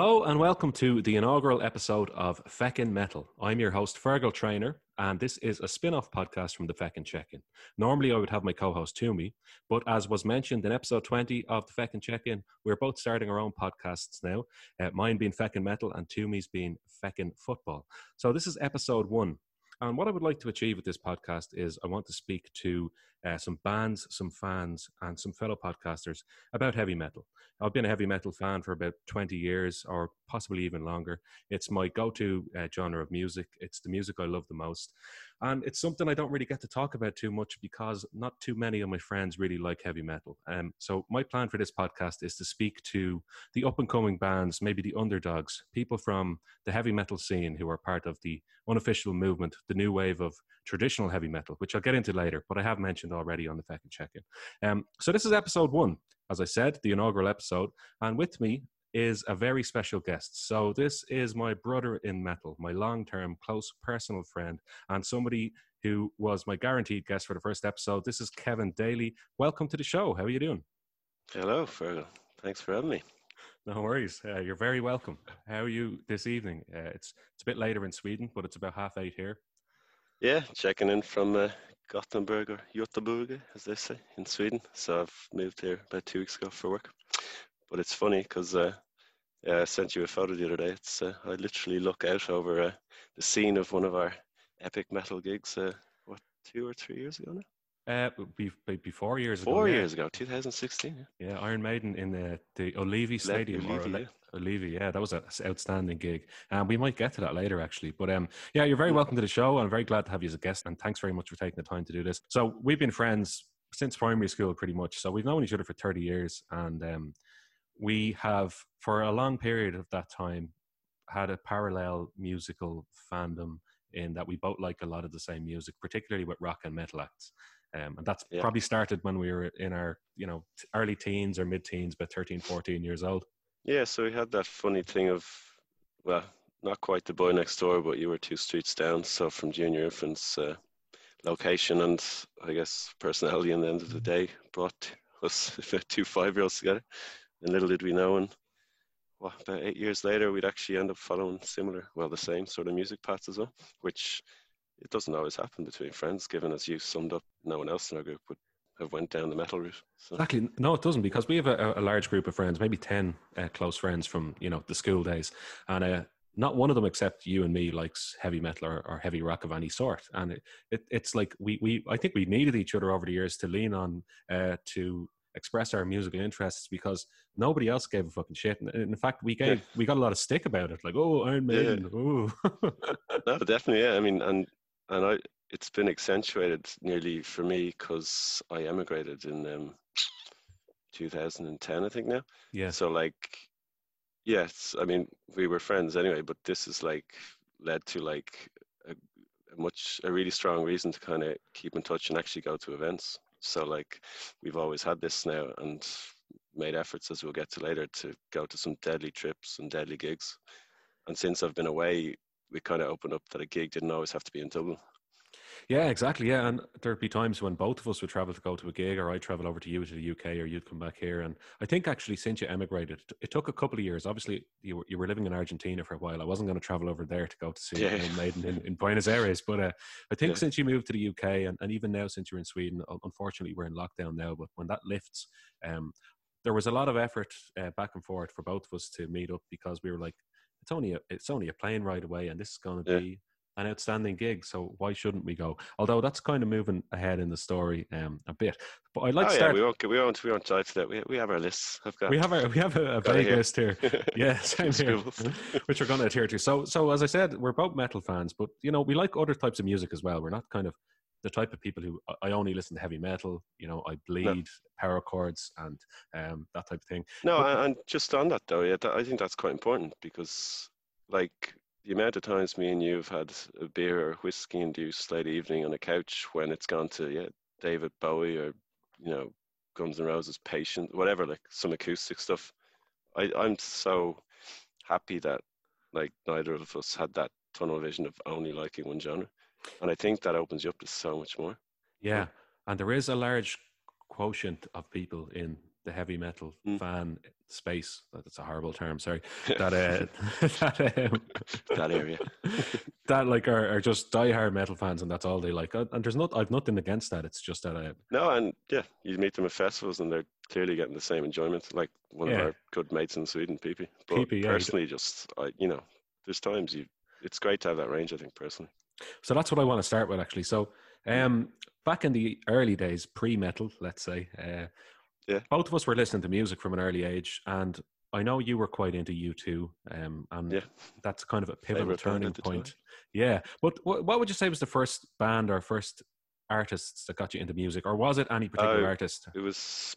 Hello and welcome to the inaugural episode of Feckin' Metal. I'm your host, Fergal Traynor, and this is a spin off podcast from the Feckin' Check In. Normally, I would have my co host, Toomey, but as was mentioned in episode 20 of the Feckin' Check In, we're both starting our own podcasts now. Uh, mine being Feckin' Metal and Toomey's being Feckin' Football. So, this is episode one. And what I would like to achieve with this podcast is I want to speak to uh, some bands, some fans, and some fellow podcasters about heavy metal. I've been a heavy metal fan for about 20 years or possibly even longer. It's my go to uh, genre of music, it's the music I love the most. And it's something I don't really get to talk about too much because not too many of my friends really like heavy metal. Um, so, my plan for this podcast is to speak to the up and coming bands, maybe the underdogs, people from the heavy metal scene who are part of the unofficial movement, the new wave of traditional heavy metal, which I'll get into later, but I have mentioned already on the Feckin' Check In. Um, so, this is episode one, as I said, the inaugural episode. And with me is a very special guest. So, this is my brother in metal, my long term, close personal friend, and somebody who was my guaranteed guest for the first episode. This is Kevin Daly. Welcome to the show. How are you doing? Hello, Fergal. Thanks for having me. No worries. Uh, you're very welcome. How are you this evening? Uh, it's it's a bit later in Sweden, but it's about half eight here. Yeah, checking in from uh, Gothenburg or Göteborg, as they say, in Sweden. So I've moved here about two weeks ago for work. But it's funny because uh, yeah, I sent you a photo the other day. It's uh, I literally look out over uh, the scene of one of our epic metal gigs. Uh, what two or three years ago now? Uh, be, be, before years Four ago. years ago, 2016. Yeah, Yeah, Iron Maiden in the the Ullevi Stadium. or Ullevi, Ole- yeah. Ullevi, yeah, that was an outstanding gig. And we might get to that later, actually. But um, yeah, you're very welcome to the show. I'm very glad to have you as a guest, and thanks very much for taking the time to do this. So we've been friends since primary school, pretty much. So we've known each other for 30 years, and um, we have, for a long period of that time, had a parallel musical fandom in that we both like a lot of the same music, particularly with rock and metal acts. Um, and that's Yeah. probably started when we were in our, you know, early teens or mid teens, about 13, 14 years old. Yeah, so we had that funny thing of, well, not quite the boy next door, but you were two streets down. So from junior infants, uh, location and I guess personality in the end of the day brought us two five year olds together. And little did we know, and well, about eight years later, we'd actually end up following similar, well, the same sort of music paths as well, which it doesn't always happen between friends, given as you summed up, no one else in our group would have went down the metal route. So. Exactly. No, it doesn't because we have a, a large group of friends, maybe 10 uh, close friends from, you know, the school days. And uh, not one of them except you and me likes heavy metal or, or heavy rock of any sort. And it, it, it's like we, we, I think we needed each other over the years to lean on uh, to express our musical interests because nobody else gave a fucking shit. And in fact, we gave, we got a lot of stick about it. Like, oh, Iron Yeah. Maiden. Oh, no, definitely. Yeah, I mean, and and I, it's been accentuated nearly for me because I emigrated in um, 2010, I think now. yeah. So like, yes, I mean, we were friends anyway, but this has like led to like a, a much a really strong reason to kind of keep in touch and actually go to events. So like, we've always had this now and made efforts as we'll get to later to go to some deadly trips and deadly gigs. And since I've been away, we kind of opened up that a gig didn't always have to be in Dublin. Yeah, exactly. Yeah, and there'd be times when both of us would travel to go to a gig, or I'd travel over to you to the UK, or you'd come back here. And I think actually, since you emigrated, it- took a couple of years. Obviously, you were, you were living in Argentina for a while. I wasn't going to travel over there to go to see Yeah. Maiden in, in Buenos Aires, but uh, I think Yeah. since you moved to the UK, and, and even now since you're in Sweden, unfortunately we're in lockdown now. But when that lifts, um, there was a lot of effort uh, back and forth for both of us to meet up because we were like, it's only a it's only a plane ride away, and this is going to Yeah. be an outstanding gig. So why shouldn't we go? Although that's kind of moving ahead in the story um, a bit. But I'd like oh to yeah, start. we won't we won't we won't dive to that. We we have our lists. I've got we have a we have a, a vague here. list here. Yeah, same here. Which we're going to adhere to. So, so as I said, we're both metal fans, but you know, we like other types of music as well. We're not kind of the type of people who I- only listen to heavy metal. You know, I bleed power chords and um, that type of thing. No, But- and and just on that though, yeah, that, I think that's quite important because, like, the amount of times me and you have had a beer or whiskey induced late evening on a couch when it's gone to yeah David Bowie or you know Guns N' Roses, Patience, whatever, like some acoustic stuff. I I'm so happy that like neither of us had that tunnel vision of only liking one genre, and I think that opens you up to so much more. Yeah, and there is a large quotient of people in the heavy metal Mm. fan space. That's a horrible term. Sorry. That uh, that um, that area. that like are, are just diehard metal fans, and that's all they like. Uh, And there's not. I've nothing against that. It's just that I No, and yeah, you meet them at festivals, and they're clearly getting the same enjoyment. Like one Yeah. of our good mates in Sweden, PP. But PP, yeah, he d- personally, just I, you know, there's times you. It's great to have that range. I think personally. So that's what I want to start with, actually. So, um, back in the early days, pre-metal, let's say, uh, Yeah. both of us were listening to music from an early age, and I know you were quite into U two, um, and Yeah. that's kind of a pivotal turning the time. point. Yeah, but what, what would you say was the first band or first artists that got you into music, or was it any particular Uh, artist? It was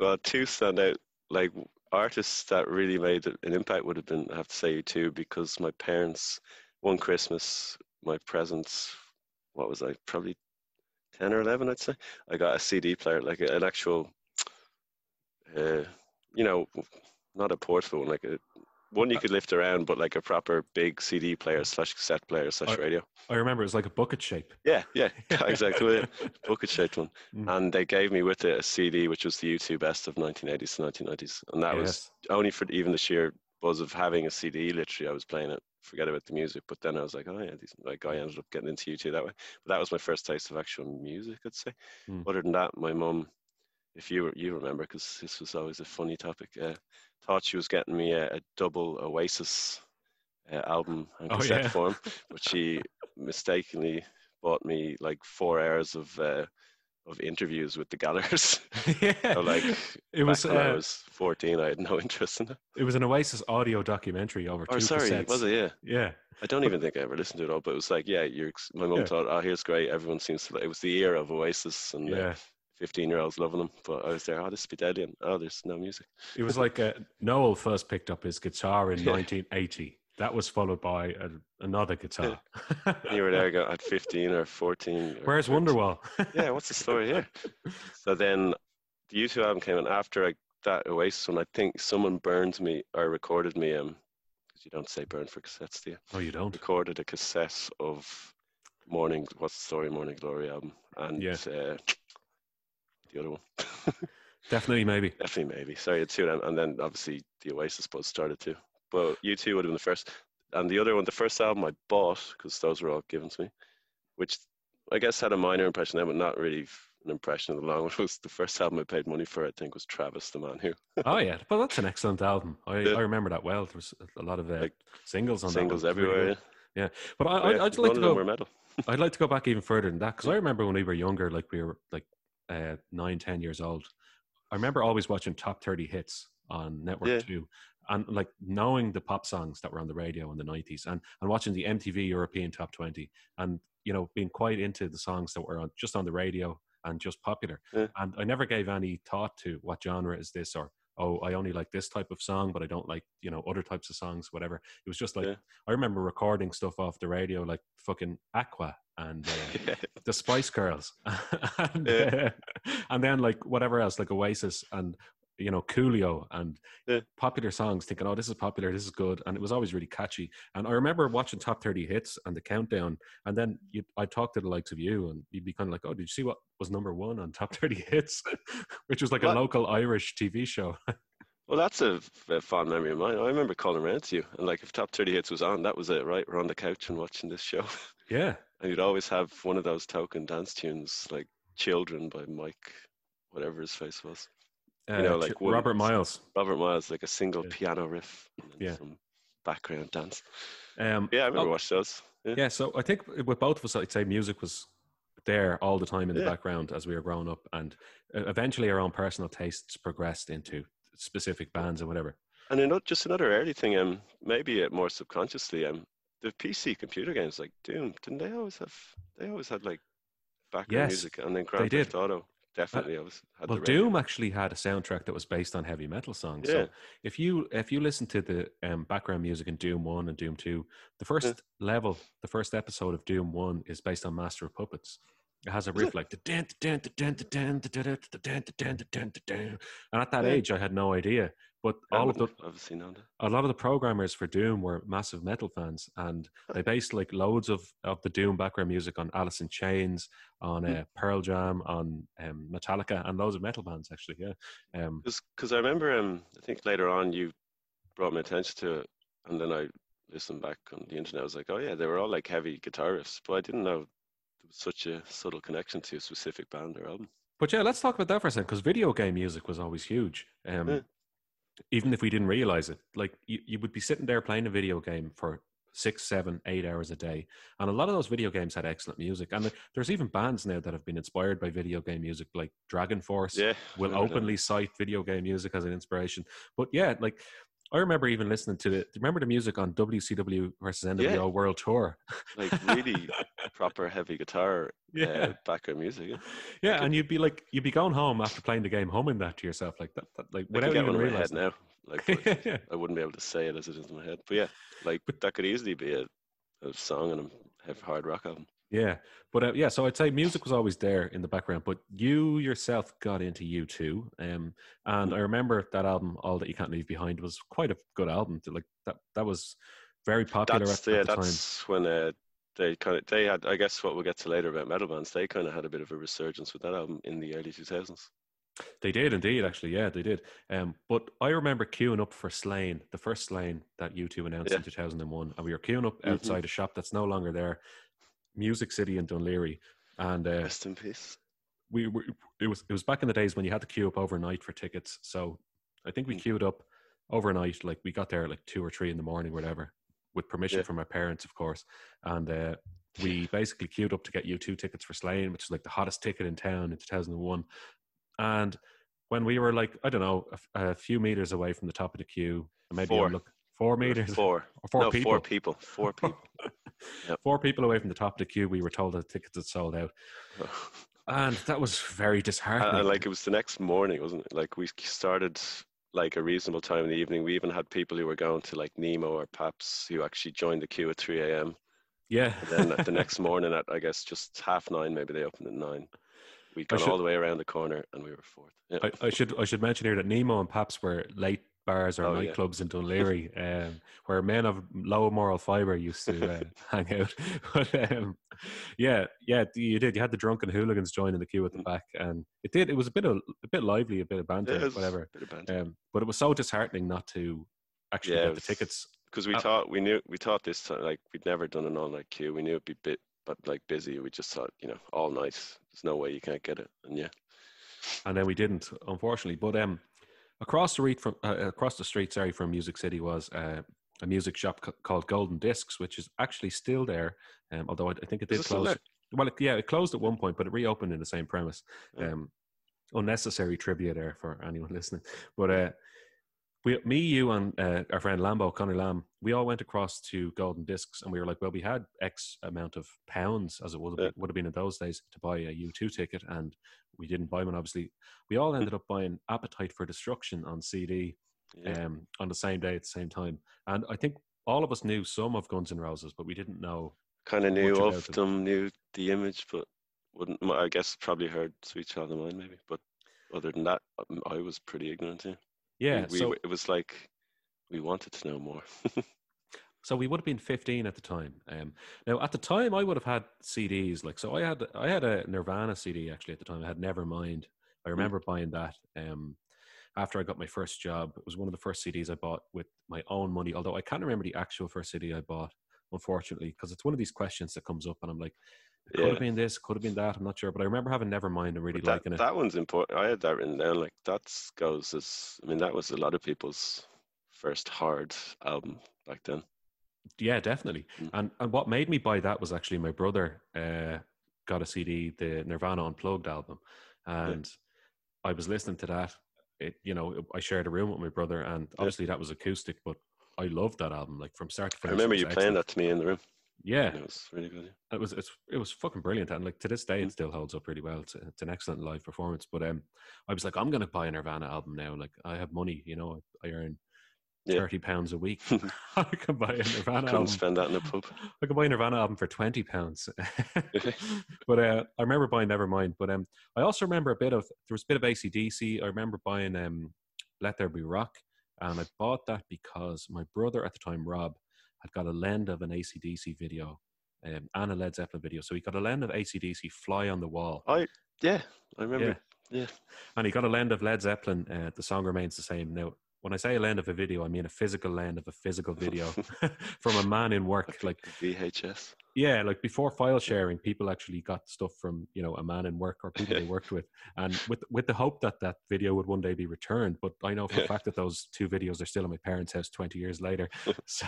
well, two stand out. Like artists that really made an impact would have been I have to say U2 because my parents one Christmas my presents what was I probably ten or eleven I'd say I got a CD player like an actual uh, you know not a portable one like a one you could lift around but like a proper big CD player slash cassette player slash radio I remember it was like a bucket shape. yeah yeah exactly bucket shaped one Mm. and they gave me with it a CD which was the U2 best of 1980s to 1990s and that was only for even the sheer buzz of having a CD. Literally, I was playing it. Forget about the music, but then I was like, oh yeah, these, like I ended up getting into U2 that way. But that was my first taste of actual music, I'd say. Hmm. Other than that, my mum, if you you remember, because this was always a funny topic, uh, thought she was getting me a, a double Oasis uh, album and Oh, cassette yeah. form, but she mistakenly bought me like four hours of. Uh, of interviews with the Gallaghers. yeah, So like it was. when I Uh, was 14, I had no interest in it. it was an Oasis audio documentary over Or two sorry, cassettes. was it? Yeah. Yeah, I don't even think I ever listened to it all, but it was like, yeah, you're, my mum Yeah. thought, oh, here's great. Everyone seems to, like, it was the era of Oasis and yeah. 15 year olds loving them. But I was there, oh, this is be deadly. And oh, there's no music. It was like uh, Noel first picked up his guitar in 1980. That was followed by a, another guitar. You were there go- at 15 or 14. or Where's 13. Wonderwall? Yeah, what's the story here? so then the U2 album came in after I, that Oasis one. I think someone burned me or recorded me, um, because you don't say burn for cassettes, do you? Oh, you don't. recorded a cassette of Morning, what's the story, Morning Glory album, and Yeah. uh, the other one. Definitely, maybe. Definitely, maybe. Sorry, it's two, and, and then obviously the Oasis buzz started too. But U2 would have been the first, and the other one, the first album I bought because those were all given to me, which I guess had a minor impression then, but not really an impression in the long run. Was the first album I paid money for? I think was Travis the Man Who. Oh yeah, but that's an excellent album. I, Yeah. I remember that well. There was a lot of uh, Like, singles on Singles one. Was really everywhere. good. But I, yeah, I'd like to go. I'd like to go back even further than that because I remember when we were younger, like we were like uh, nine, ten years old. I remember always watching top thirty hits on Network Yeah. Two, and like knowing the pop songs that were on the radio in the nineties, and and watching the MTV European Top Twenty, and you know being quite into the songs that were on just on the radio and just popular. Yeah. And I never gave any thought to what genre is this or oh I only like this type of song, but I don't like you know other types of songs, whatever. It was just like Yeah. I remember recording stuff off the radio like fucking Aqua and. Uh, Yeah. the Spice Girls, and, Yeah. uh, and then like whatever else, like Oasis and you know Coolio and Yeah. popular songs. Thinking, oh, this is popular, this is good, and it was always really catchy. And I remember watching top thirty hits and the countdown, and then I talked to the likes of you, and you'd be kind of like, oh, did you see what was number one on top thirty hits, which was like a local Irish TV show. Well, that's a, a fond memory of mine. I remember calling around to you, and like if Top 30 Hits was on, that was it, right? We're on the couch and watching this show. yeah, And you'd always have one of those token dance tunes, like Children by Mike, whatever his face was. Uh, know, like one- Robert Miles. Robert Miles, like a single Yeah. piano riff and Yeah. some background dance. Um, Yeah, I remember oh, watching those. Yeah. Yeah, so I think with both of us, I'd say music was there all the time in the Yeah. background as we were growing up, and uh, eventually our own personal tastes progressed into specific bands and whatever. And another, just another early thing, um, maybe it more subconsciously, um, the PC computer games like Doom, didn't they always have? They always had like background Yes, music, and then Grand. Theft Auto definitely. I was well. Doom actually had a soundtrack that was based on heavy metal songs. Yeah. So if you if you listen to the um, background music in Doom One and Doom Two, the first yeah. level, the first episode of Doom One is based on Master of Puppets. It has a riff like and at that age I had no idea but all of the wouldn't have obviously known that. a lot of the programmers for Doom were massive metal fans, and they based like loads of, of the Doom background music on Alice in Chains, on Hmm. uh, Pearl Jam, on um, Metallica, and loads of metal bands actually. Yeah, um, Because I remember, um, I think later on you brought my attention to it, and then I listened back on the internet. I was like, oh yeah, they were all like heavy guitarists, but I didn't know there was such a subtle connection to a specific band or album. but yeah, let's talk about that for a second because video game music was always huge. Um, Yeah. Even if we didn't realize it, like you, you would be sitting there playing a video game for six, seven, eight hours a day, and a lot of those video games had excellent music. And there's even bands now that have been inspired by video game music, like Dragon Force. Yeah, will that. openly cite video game music as an inspiration. But yeah, like I remember even listening to the remember the music on WCW versus NWO Yeah. World Tour. like really proper heavy guitar Yeah, uh, background music. Yeah. yeah, and you'd be like you'd be going home after playing the game, humming that to yourself like that, that like I without get even one in my head realizing. now. Like, but I wouldn't be able to say it as it is in my head. But yeah, like that could easily be a, a song on a hard rock album. Yeah, but uh, yeah, so I'd say music was always there in the background, but you yourself got into U2, um, and I remember that album, "All That You Can't Leave Behind," was quite a good album. Like that, that was very popular That's at, yeah, at the time. that's when uh, they kind of they had. I guess what we'll get to later about metal bands. They kind of had a bit of a resurgence with that album in the early two thousands. They did indeed, actually. Yeah, they did. Um, but I remember queuing up for Slane, the first Slane that U2 announced Yeah. in 2001. And we were queuing up Mhm. outside a shop that's no longer there, Music City in Dun Laoghaire. And uh, Rest in peace. we were, it was it was back in the days when you had to queue up overnight for tickets. So I think we Mm. queued up overnight. Like we got there at like two or three in the morning, whatever, with permission Yeah. from our parents, of course. And uh, we basically queued up to get U2 tickets for Slane, which is like the hottest ticket in town in 2001. And when we were like, I don't know, a few meters away from the top of the queue, maybe Four. Look four meters Four. four no, people, four people. Four people. Yep. four people away from the top of the queue, we were told the tickets had sold out, and that was very disheartening. and, like it was the next morning, wasn't it? Like we started like a reasonable time in the evening. We even had people who were going to like Nemo or Paps who actually joined the queue at three a.m. yeah, And then the next morning at I guess just half nine, maybe they opened at nine. We'd gone should- all the way around the corner and we were fourth. Yeah. I, I should I should mention here that Nemo and Paps were late bars or Oh, yeah. nightclubs in Dun Laoghaire, um, where men of low moral fibre used to uh, hang out. But um, yeah, yeah, you did. You had the drunken hooligans joining the queue at the Mm. back, and it did. It was a bit of a bit lively, a bit of banter, Yeah, whatever. of banter. Um, but it was so disheartening not to actually Yeah, get the tickets. because we uh, thought we knew we thought this time like we'd never done an all night queue. We knew it'd be bit but like busy. We just thought you know all night. There's no way you can't get it. And yeah, and then we didn't, unfortunately. But um, across the street from uh, across the street, sorry, from Music City was uh, a music shop c- called Golden Discs, which is actually still there. Um, although I, I think it did close. Well, it, yeah, it closed at one point, but it reopened in the same premise. Yeah. Um, unnecessary trivia there for anyone listening. But uh, we, me, you, and uh, our friend Lambo, Connie Lamb, we all went across to Golden Discs, and we were like, well, we had X amount of pounds, as it would have, Yeah. been, would have been in those days, to buy a U2 ticket, and we didn't buy one. Obviously, we all ended up buying Appetite for Destruction on CD yeah. um, on the same day at the same time, and I think all of us knew some of Guns N' Roses, but we didn't know. kind of knew of about them, knew the image, but wouldn't. I guess probably heard "Sweet Child of Mine" maybe, but other than that, um, I was pretty ignorant. Yeah, Yeah, we, so it was like we wanted to know more. So we would have been 15 at the time. Um, now at the time, I would have had CDs. Like so, I had I had a Nirvana CD actually at the time. I had Nevermind. I remember buying that. Um, after I got my first job, it was one of the first CDs I bought with my own money. Although I can't remember the actual first CD I bought, unfortunately, because it's one of these questions that comes up, and I'm like, it could Yeah. have been this, could have been that. I'm not sure, but I remember having Nevermind and really that, liking it. that one's important. I had that written down. Like that goes as I mean, that was a lot of people's first hard album back then. Yeah, definitely. Mm. And and what made me buy that was actually my brother uh, got a CD, the Nirvana Unplugged album, and I was listening to that. It you know I shared a room with my brother, and obviously that was acoustic, but I loved that album like from start to I finish. it remember you playing excellent. that to me in the room. Yeah, and it was really good. yeah. it was it's it was fucking brilliant, and like to this day Mm. it still holds up really well. It's, it's an excellent live performance. But um, I was like, I'm gonna buy a Nirvana album now. Like I have money, you know, I earn Yeah. thirty pounds a week. I can buy a Nirvana Couldn't album. spend that in a pub. I can buy a Nirvana album for twenty pounds. but uh, I remember buying Nevermind. But um, I also remember a bit of there was a bit of ACDC. I remember buying um, Let There Be Rock, and I bought that because my brother at the time, Rob, had got a lend of an ACDC video. Um, and a Led Zeppelin video. So he got a lend of ACDC Fly on the Wall. I, Yeah, I remember. Yeah. And he got a lend of Led Zeppelin. Uh, the song remains the same. Now, when I say a lend of a video, I mean a physical lend of a physical video from a man in work. Like, VHS. Yeah, like before file sharing, people actually got stuff from you know a man in work or people they worked with, and with with the hope that that video would one day be returned. But I know for a fact that those two videos are still in my parents' house twenty years later. so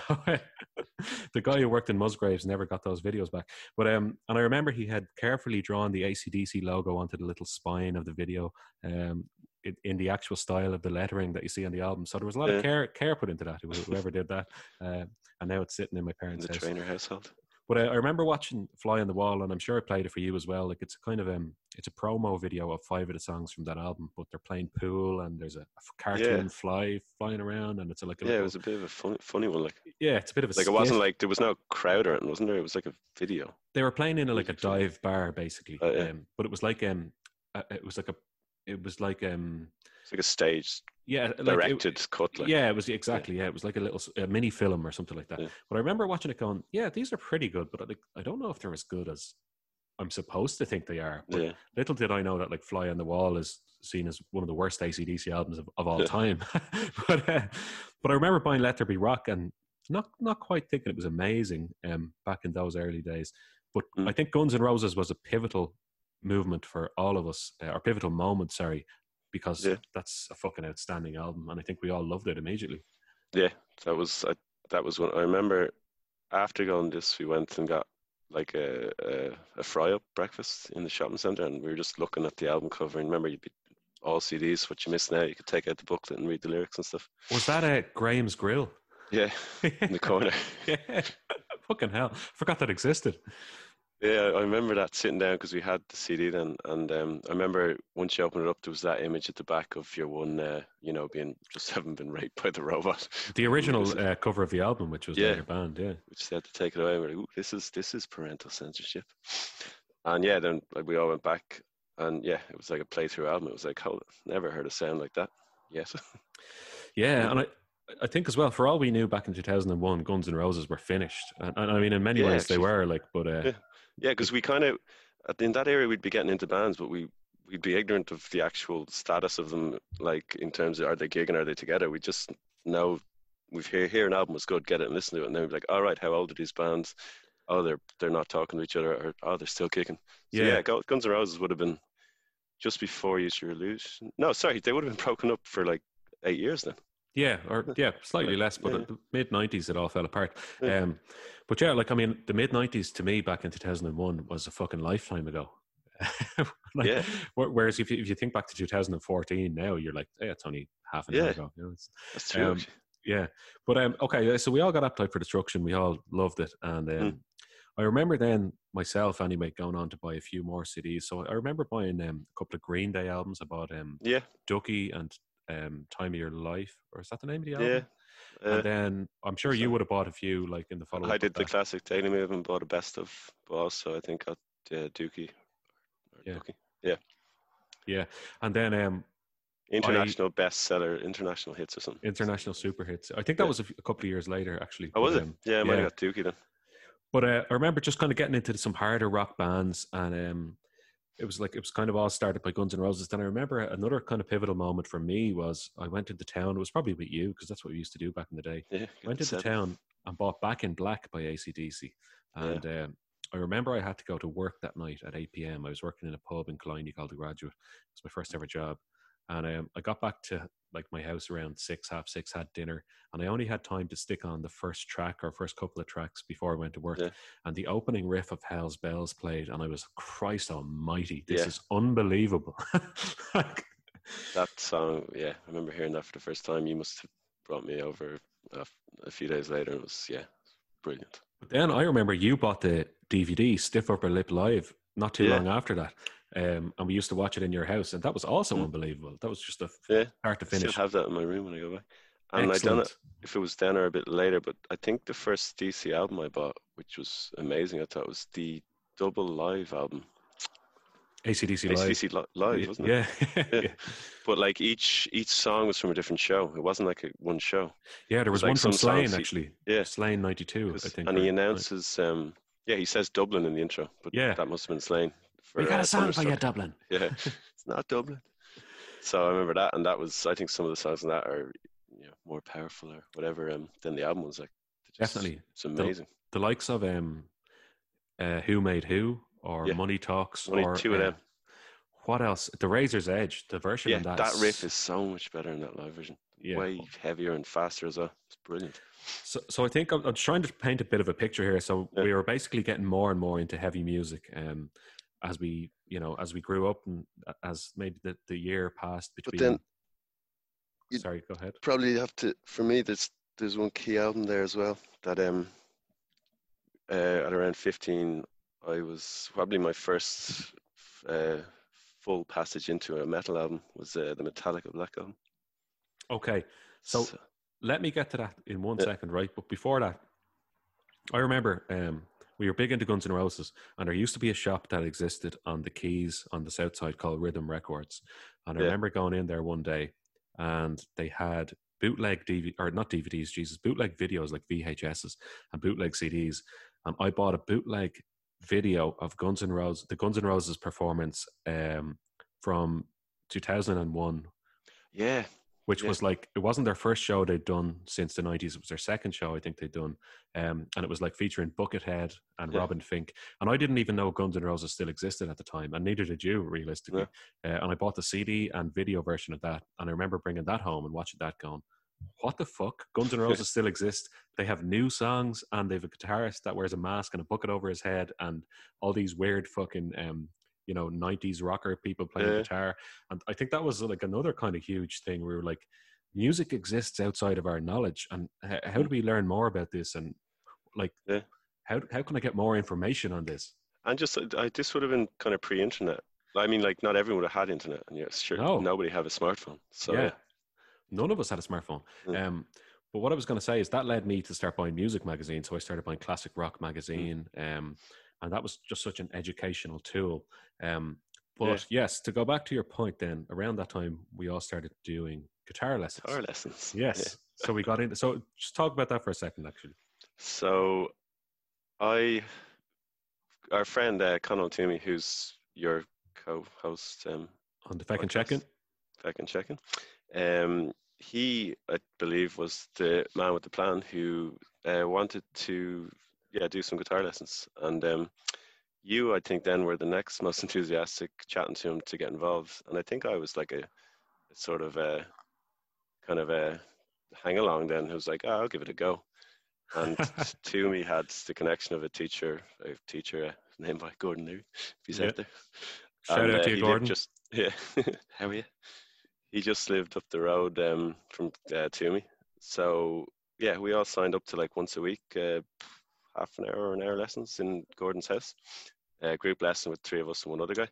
the guy who worked in Musgraves never got those videos back. But um, and I remember he had carefully drawn the ACDC logo onto the little spine of the video. Um, in, in the actual style of the lettering that you see on the album, so there was a lot Yeah. of care care put into that. Whoever did that, uh, and now it's sitting in my In parents' the house. Traynor household. But uh, I remember watching Fly on the Wall, and I'm sure I played it for you as well. Like it's a kind of um, it's a promo video of five of the songs from that album. But they're playing pool, and there's a cartoon fly flying around, and it's a, like a Yeah, it was a bit of a funny, funny one. Like, yeah, it's a bit of a like it wasn't like there was no crowd or anything, wasn't there? It was like a video. they were playing in a, like a dive bar basically. Oh, yeah. um, but it was like um, uh, it was like a, it was like um, It's like a staged, yeah, like directed. Like, yeah, it was exactly. Yeah, it was like a little a mini film or something like that. Yeah. But I remember watching it, going, "Yeah, these are pretty good," but I, like, I don't know if they're as good as I'm supposed to think they are. But yeah, little did I know that like "Fly on the Wall" is seen as one of the worst ACDC albums of, of all Yeah. time. but uh, but I remember buying "Let There Be Rock" and not not quite thinking it was amazing um, back in those early days. But Mm. I think Guns N' Roses was a pivotal movement for all of us, uh, or pivotal moment, sorry, because Yeah. that's a fucking outstanding album, and I think we all loved it immediately. yeah. That was I, that was when I remember. After going this, we went and got like a a, a fry up breakfast in the shopping centre, and we were just looking at the album cover. And remember, you'd be all CDs. What you miss now, you could take out the booklet and read the lyrics and stuff. Was that a Graham's Grill? Yeah, in the corner. yeah. Fucking hell. Forgot that existed. Yeah, I remember that sitting down because we had the CD then, and um, I remember once you opened it up, there was that image at the back of your one, uh, you know, being just having been raped by the robot, The original uh, cover of the album, which was Yeah. later banned, yeah. which they had to take it away. And we're like, Ooh, this is this is parental censorship, and yeah, then like, we all went back, and yeah, it was like a playthrough album. It was like, hold, never heard a sound like that. Yes, Yeah, and I, I think as well, for all we knew back in 2001, Guns N' Roses were finished. And, and I mean, in many Yeah, ways they were, like, but uh, Yeah. Yeah, because we kind of in that area we'd be getting into bands, but we we'd be ignorant of the actual status of them, like in terms of are they gigging, are they together? We just know we've hear hear an album was good, get it and listen to it, and then we'd be like, all right, how old are these bands? Oh, they're they're not talking to each other, or oh, they're still kicking. So Yeah. yeah, Guns N' Roses would have been just before Use Your Illusion. No, sorry, they would have been broken up for like eight years then. Yeah, or yeah, slightly Like, less, but yeah. the mid 90s it all fell apart. Yeah. Um, but yeah, like, I mean, the mid 90s to me back in 2001 was a fucking lifetime ago. like, Yeah. Whereas if you, if you think back to 2014 now, you're like, hey, it's only half an hour Yeah. ago. You know, it's, That's true. Um. Yeah, but um, okay. So we all got Appetite for Destruction. We all loved it, and um, Mm. I remember then myself anyway going on to buy a few more CDs. So I remember buying um, a couple of Green Day albums. I bought um, yeah, Dookie and um, Time of Your Life, or is that the name of the album? yeah. Uh, And then I'm sure you would have bought a few like in the follow. I did the classic Daly Move and bought a best of, but also I think got uh, Dookie. Or Yeah. Dookie. yeah, and then um, International bestseller, international hits or something. International Super Hits. I think that Yeah. was a, f- a couple of years later actually. Oh, was but, it? um, Yeah, I might yeah. have got Dookie then. But uh, I remember just kind of getting into some harder rock bands, and um, it was like it was kind of all started by Guns N' Roses. Then I remember another kind of pivotal moment for me was I went into town. It was probably with you because that's what we used to do back in the day. Yeah, went into town and bought Back in Black by ACDC, and um, I remember I had to go to work that night at 8 p.m. I was working in a pub in Killiney called The Graduate. It was my first ever job. And um, I got back to like my house around six, half six, had dinner, and I only had time to stick on the first track or first couple of tracks before I went to work. Yeah. And the opening riff of Hell's Bells played, and I was Christ Almighty, this Yeah. is unbelievable. That song, yeah, I remember hearing that for the first time. You must have brought me over a, a few days later. It was, yeah, brilliant. But then I remember you bought the DVD Stiff Upper Lip Live not too Yeah. long after that. Um, and we used to watch it in your house, and that was also Mm. unbelievable. That was just a Yeah, start to I still finish. have that in my room when I go back. And I done it Excellent. if it was then or a bit later, but I think the first DC album I bought, which was amazing, I thought was the double live album. ACDC live. ACDC Li- live, wasn't it? yeah. Yeah. But like each each song was from a different show. It wasn't like a one show. Yeah, there was like one from some Slane actually. Yeah. Slane ninety two, I 'Cause- think. and he or- announces, um, yeah, he says Dublin in the intro, but Yeah. that must have been Slane. For, We got uh, a song for you. Dublin. Yeah, it's not Dublin. So I remember that, and that was I think some of the songs in that are you know, more powerful or whatever um, than the album was. Like just- Definitely. it's amazing. The likes of um, uh, Who Made Who or Yeah. Money Talks Only or two of uh, them. What else? The Razor's Edge. The version Yeah, of that. that riff is so much better in that live version. yeah. Way heavier and faster as well. It's brilliant. So, so I think I'm, I'm trying to paint a bit of a picture here. So Yeah. we were basically getting more and more into heavy music, um, as we, you know, as we grew up and as maybe the, the year passed between. then you- Sorry, go ahead. Probably have to. For me, there's there's one key album there as well that um uh, at around 15, I was probably my first uh, full passage into a metal album was uh, the Metallica Black album. Okay, so let me get to that in one second, Yeah. right? But before that, I remember um, we were big into Guns N' Roses, and there used to be a shop that existed on the Quays on the south side called Rhythm Records. And I Yeah. remember going in there one day, and they had bootleg DVD or not DVDs, Jesus, bootleg videos like VHSs and bootleg CDs. And I bought a bootleg video of Guns N' Roses, the Guns N' Roses performance um, from 2001 yeah, which Yeah. was like it wasn't their first show they'd done since the 90s it was their second show i think they'd done um, and it was like featuring buckethead and Yeah. robin Finck and i didn't even know guns n' roses still existed at the time and neither did you realistically uh, and i bought the cd and video version of that and i remember bringing that home and watching that going what the fuck guns n' roses still exist they have new songs and they have a guitarist that wears a mask and a bucket over his head and all these weird fucking um, you know 90s rocker people playing Yeah. guitar and I think that was like another kind of huge thing. We were like, music exists outside of our knowledge, and h- how do we learn more about this? And like, Yeah. how how can I get more information on this? and just uh, I, this would have been kind of pre-internet. I mean, like not everyone would have had internet, and yes, sure, No. nobody have a smartphone. So yeah, none of us had a smartphone. Yeah. Um, but what I was going to say is that led me to start buying music magazines. So I started buying Classic Mm. Rock magazine, um, and that was just such an educational tool. Um, but yes, to go back to your point, then around that time we all started doing guitar lessons. guitar lessons. Yes. Yeah. So we got into. So just talk about that for a second, actually. So, I, our friend uh, Conal Toomey, who's your co-host, um, On the second Podcast. check-in. Feckin' Check In, um, he, I believe, was the man with the plan who uh, wanted to, yeah, do some guitar lessons. And um, you, I think, then were the next most enthusiastic, chatting to him to get involved. And I think I was like a, a sort of a kind of a hang along. Then who was like, oh, I'll give it a go. And to Toomey had the connection of a teacher, a teacher uh, named by Gordon Leary, if he's Yeah. out there. Shout And, out uh, to you, Gordon. Just yeah, how are you? He just lived up the road um, from uh, Toomey. So yeah, we all signed up to like once a week, uh, half an hour or an hour lessons in Gordon's house. A group lesson with three of us and one other guy.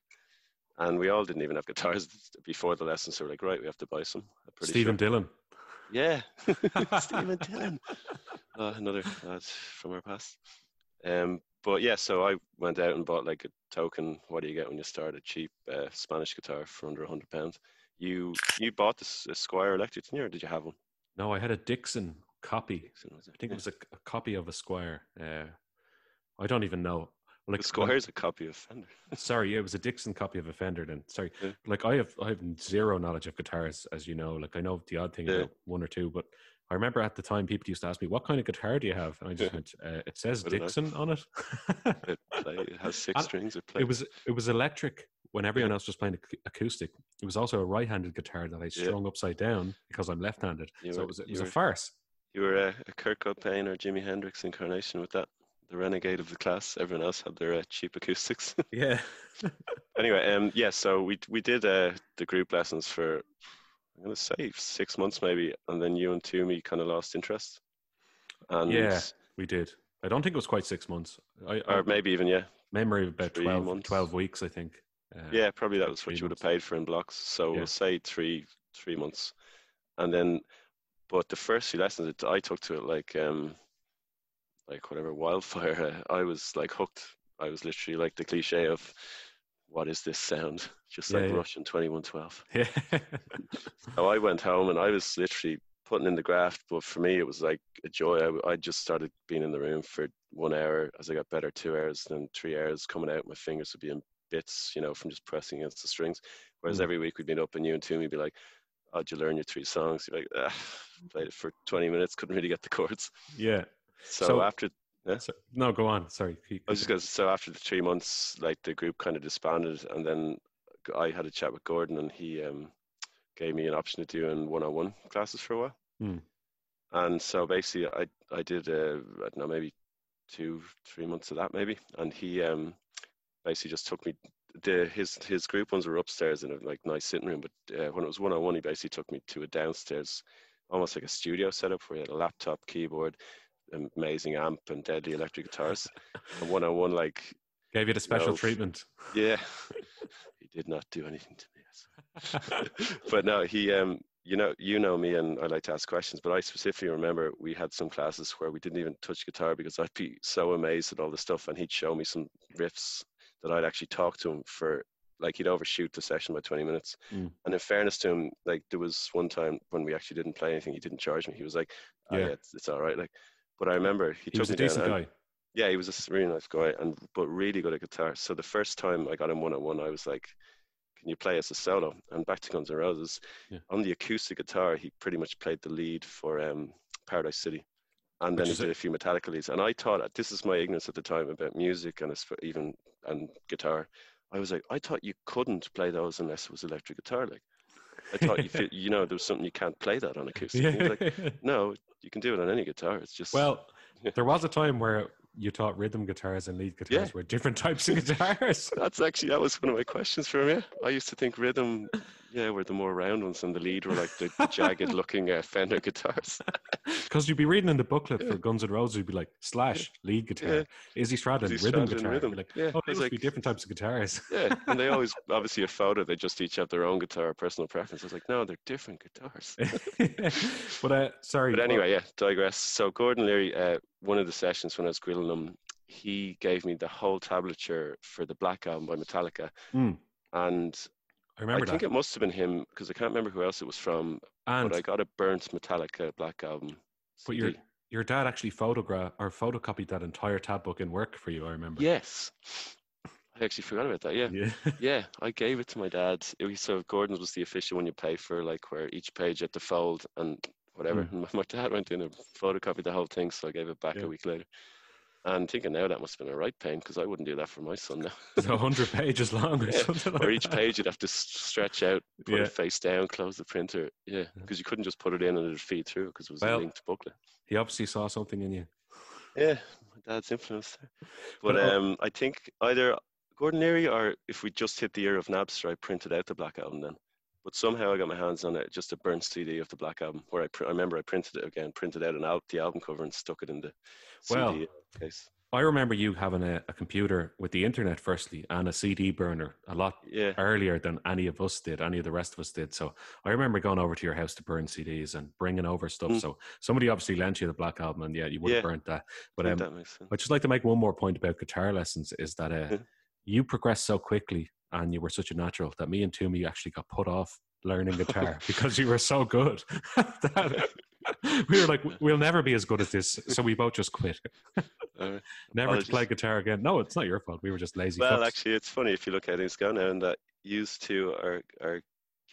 And we all didn't even have guitars before the lesson, so we're like, right, we have to buy some. Stephen sure. Dillon. Yeah, Stephen Dillon. Uh, another lad from our past. Um, but yeah, so I went out and bought like a token. What do you get when you start a cheap uh, Spanish guitar for under a hundred pounds? You you bought this a Squier Electric, didn't you, or did you have one? No, I had a Dixon copy. Dixon, was it? I think Yeah. it was a, a copy of a Squier. Uh, I don't even know. Like the Squier's a copy of Fender. Sorry, yeah, it was a Dixon copy of a Fender. Then sorry, Yeah. like I have I have zero knowledge of guitars, as you know. Like I know the odd thing Yeah. about one or two, but I remember at the time people used to ask me, "What kind of guitar do you have?" And I just went, uh, "It says. Dixon on it." It, play, it has six And strings. It it was it was electric when everyone else was playing acoustic. It was also a right-handed guitar that I Yeah. strung upside down because I'm left-handed. You so were- it was it was a farce. You were a, a Kurt Cobain or Jimi Hendrix incarnation with that. The renegade of the class. Everyone else had their uh, cheap acoustics. Yeah. anyway, um, yeah, so we we did uh, the group lessons for I'm gonna say six months maybe, and then you and Toomey kind of lost interest, and Yeah. we did. I don't think it was quite six months. I, I or maybe even yeah, memory of about three 12, 12 weeks, I think. Uh, yeah, probably that was what you would have paid for in blocks. So Yeah. we'll say three three months, and then but the first few lessons, it, I took to it like um, like whatever wildfire. I was like hooked. I was literally like the cliche of what is this sound? Just like Yeah, yeah. Rush in 2112. Yeah. So I went home and I was literally putting in the graft, but for me it was like a joy. I, I just started being in the room for one hour. As I got better, two hours, then three hours coming out. My fingers would be in bits, you know, from just pressing against the strings. Whereas Mm. every week we'd been up and you and Toomey would be like, "How'd you learn your three songs?" You're like, ah, played it for 20 minutes, couldn't really get the chords. yeah. So, So- after So, no, go on. Sorry. Keep- I was just going to so after the three months, like the group kind of disbanded, and then I had a chat with Gordon, and he um, gave me an option to do in one-on-one classes for a while. Hmm. And so basically, I I did uh, I don't know maybe two three months of that maybe, and he um, basically just took me. The his his group ones were upstairs in a like nice sitting room, but uh, when it was one-on-one, he basically took me to a downstairs, almost like a studio setup where he had a laptop, keyboard, amazing amp, and deadly electric guitars. and one-on-one like Gave you the special No. treatment. yeah, he did not do anything to me. but no, he, um, you know, you know me, and I like to ask questions. But I specifically remember we had some classes where we didn't even touch guitar because I'd be so amazed at all the stuff, and he'd show me some riffs that I'd actually talk to him for. Like he'd overshoot the session by 20 minutes. Mm. And in fairness to him, like there was one time when we actually didn't play anything, he didn't charge me. He was like, oh, Yeah. yeah, it's, it's all right. Like, but I remember he, he took was a decent guy. yeah, he was a really nice guy, and but really good at guitar. So the first time I got him one on one, I was like, "Can you play us a solo?" And back to Guns N' Roses, Yeah. on the acoustic guitar, he pretty much played the lead for um, Paradise City, and then Which he did a- a few Metallica leads. And I thought uh, this is my ignorance at the time about music and even and guitar. I was like, I thought you couldn't play those unless it was electric guitar. Like, I thought you feel, you know there was something you can't play that on acoustic. Was like, no, you can do it on any guitar. It's just well, there was a time where you taught rhythm guitars and lead guitars Yeah. were different types of guitars. That's actually that was one of my questions for him. Yeah, I used to think rhythm, yeah, were the more round ones, and the lead were like the, the jagged-looking uh, Fender guitars. Because you'd be reading in the booklet for Guns N' Roses, you'd be like slash lead guitar, Yeah. Izzy Stradlin Izzy rhythm Stradlin, guitar. rhythm. Like, Yeah, oh, those was be like- different types of guitars. Yeah, and they always obviously a photo. They just each have their own guitar, personal preference. I was like, no, they're different guitars. but uh, sorry. But well, anyway, yeah, digress. So Gordon Leary, uh, one of the sessions when I was grilling him, he gave me the whole tablature for the Black album by Metallica, Mm, and I remember I think it must have been him because I can't remember who else it was from. and but I got a burnt Metallica Black album. but your your dad actually photographed or photocopied that entire tab book in work for you. I remember. Yes. I actually forgot about that. Yeah. Yeah. Yeah. I gave it to my dad. It was, so Gordon's was the official one you pay for, like where each page had to fold and whatever. Mm. And my, my dad went in and photocopied the whole thing, so I gave it back Yeah. a week later. And thinking now that must have been a right pain because I wouldn't do that for my son now. It's a hundred pages long or Yeah, something like or each that. page you'd have to stretch out, put Yeah. it face down, close the printer. Yeah, because you couldn't just put it in and it'd feed through because it was Well- a linked booklet. He obviously saw something in you. Yeah, my dad's influence there. But, But uh, um, I think either Gordon Leary or if we just hit the year of Napster, I printed out the Black Album then. But somehow I got my hands on it, just a burnt CD of the Black Album, where I, pr- I remember I printed it again, printed out an al- the album cover and stuck it in the Well, CD case. I remember you having a, a computer with the internet firstly and a CD burner a lot Yeah, earlier than any of us did, any of the rest of us did. So I remember going over to your house to burn CDs and bringing over stuff. Mm. So somebody obviously lent you the Black Album, and yeah, you would have Yeah. burnt that. But think um, that. I'd just like to make one more point about guitar lessons is that uh, you progress so quickly and you were such a natural that me and Toomey actually got put off learning guitar because you were so good. that we were like, we'll never be as good as this. So we both just quit. Uh, Never to play guitar again. No, it's not your fault. We were just lazy. well, actually, it's funny if you look at things go now, and that used to are are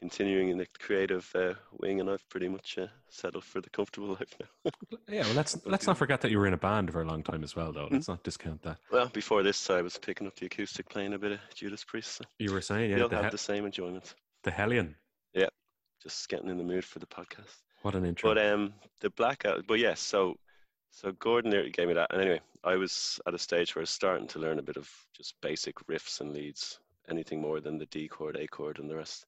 continuing in the creative uh, wing, and I've pretty much uh, settled for the comfortable life now. yeah, well, let's let's not forget that you were in a band for a long time as well, though. Let's not discount that. Well, before this, I was picking up the acoustic, playing a bit of Judas Priest. So You were saying, yeah, you'll the, have he- the same enjoyment. the Hellion. Yeah, just getting in the mood for the podcast. What an intro. But um, the blackout. But yes, so so Gordon there gave me that, and anyway, I was at a stage where I was starting to learn a bit of just basic riffs and leads, anything more than the D chord, A chord, and the rest.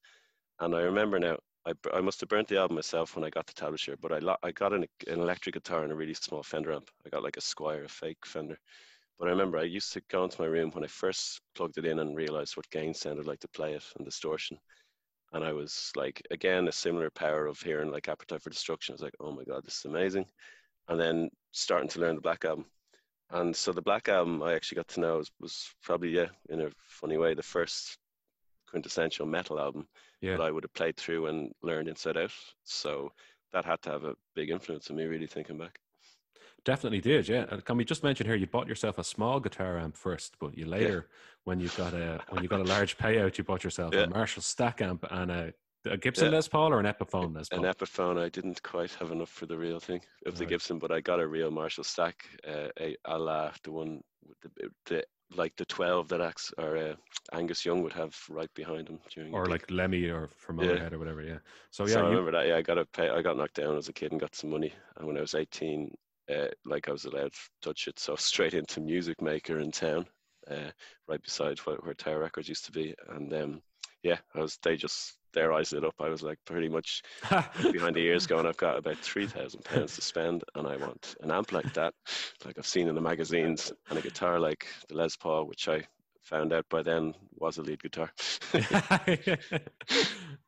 And I remember now, I, I must have burnt the album myself when I got the tablature, but I lo- I got an, an electric guitar and a really small Fender amp. I got like a Squier, a fake Fender. But I remember I used to go into my room when I first plugged it in and realized what gain sounded like to play it and distortion. and I was like, again, a similar power of hearing like Appetite for Destruction. I was like, oh my god, this is amazing, and then starting to learn the Black Album, and so the Black Album I actually got to know was, was probably yeah, in a funny way, the first quintessential metal album Yeah. that I would have played through and learned inside out. So that had to have a big influence on me, really thinking back. Definitely did, yeah. And can we just mention here, you bought yourself a small guitar amp first, but you later, when you got a when you got a large payout, you bought yourself Yeah. a Marshall stack amp and a, a Gibson Yeah. Les Paul or an Epiphone Les Paul. An Epiphone, I didn't quite have enough for the real thing of the Gibson, but I got a real Marshall stack, uh, a, a la the one with the, the like the twelve that Ax, or uh, Angus Young would have right behind him during. or like Lemmy or from Yeah. Motorhead or whatever, yeah. So So yeah, I remember that. Yeah, I got a pay. I got knocked down as a kid and got some money. And when I was eighteen, uh, like I was allowed to touch it, so straight into Music Maker in town, uh, right beside where, where Tower Records used to be. And um, yeah, I was. They just their eyes lit up. I was like pretty much behind the ears, going, "I've got about three thousand pounds to spend, and I want an amp like that, like I've seen in the magazines, and a guitar like the Les Paul, which I." Found out by then was a lead guitar.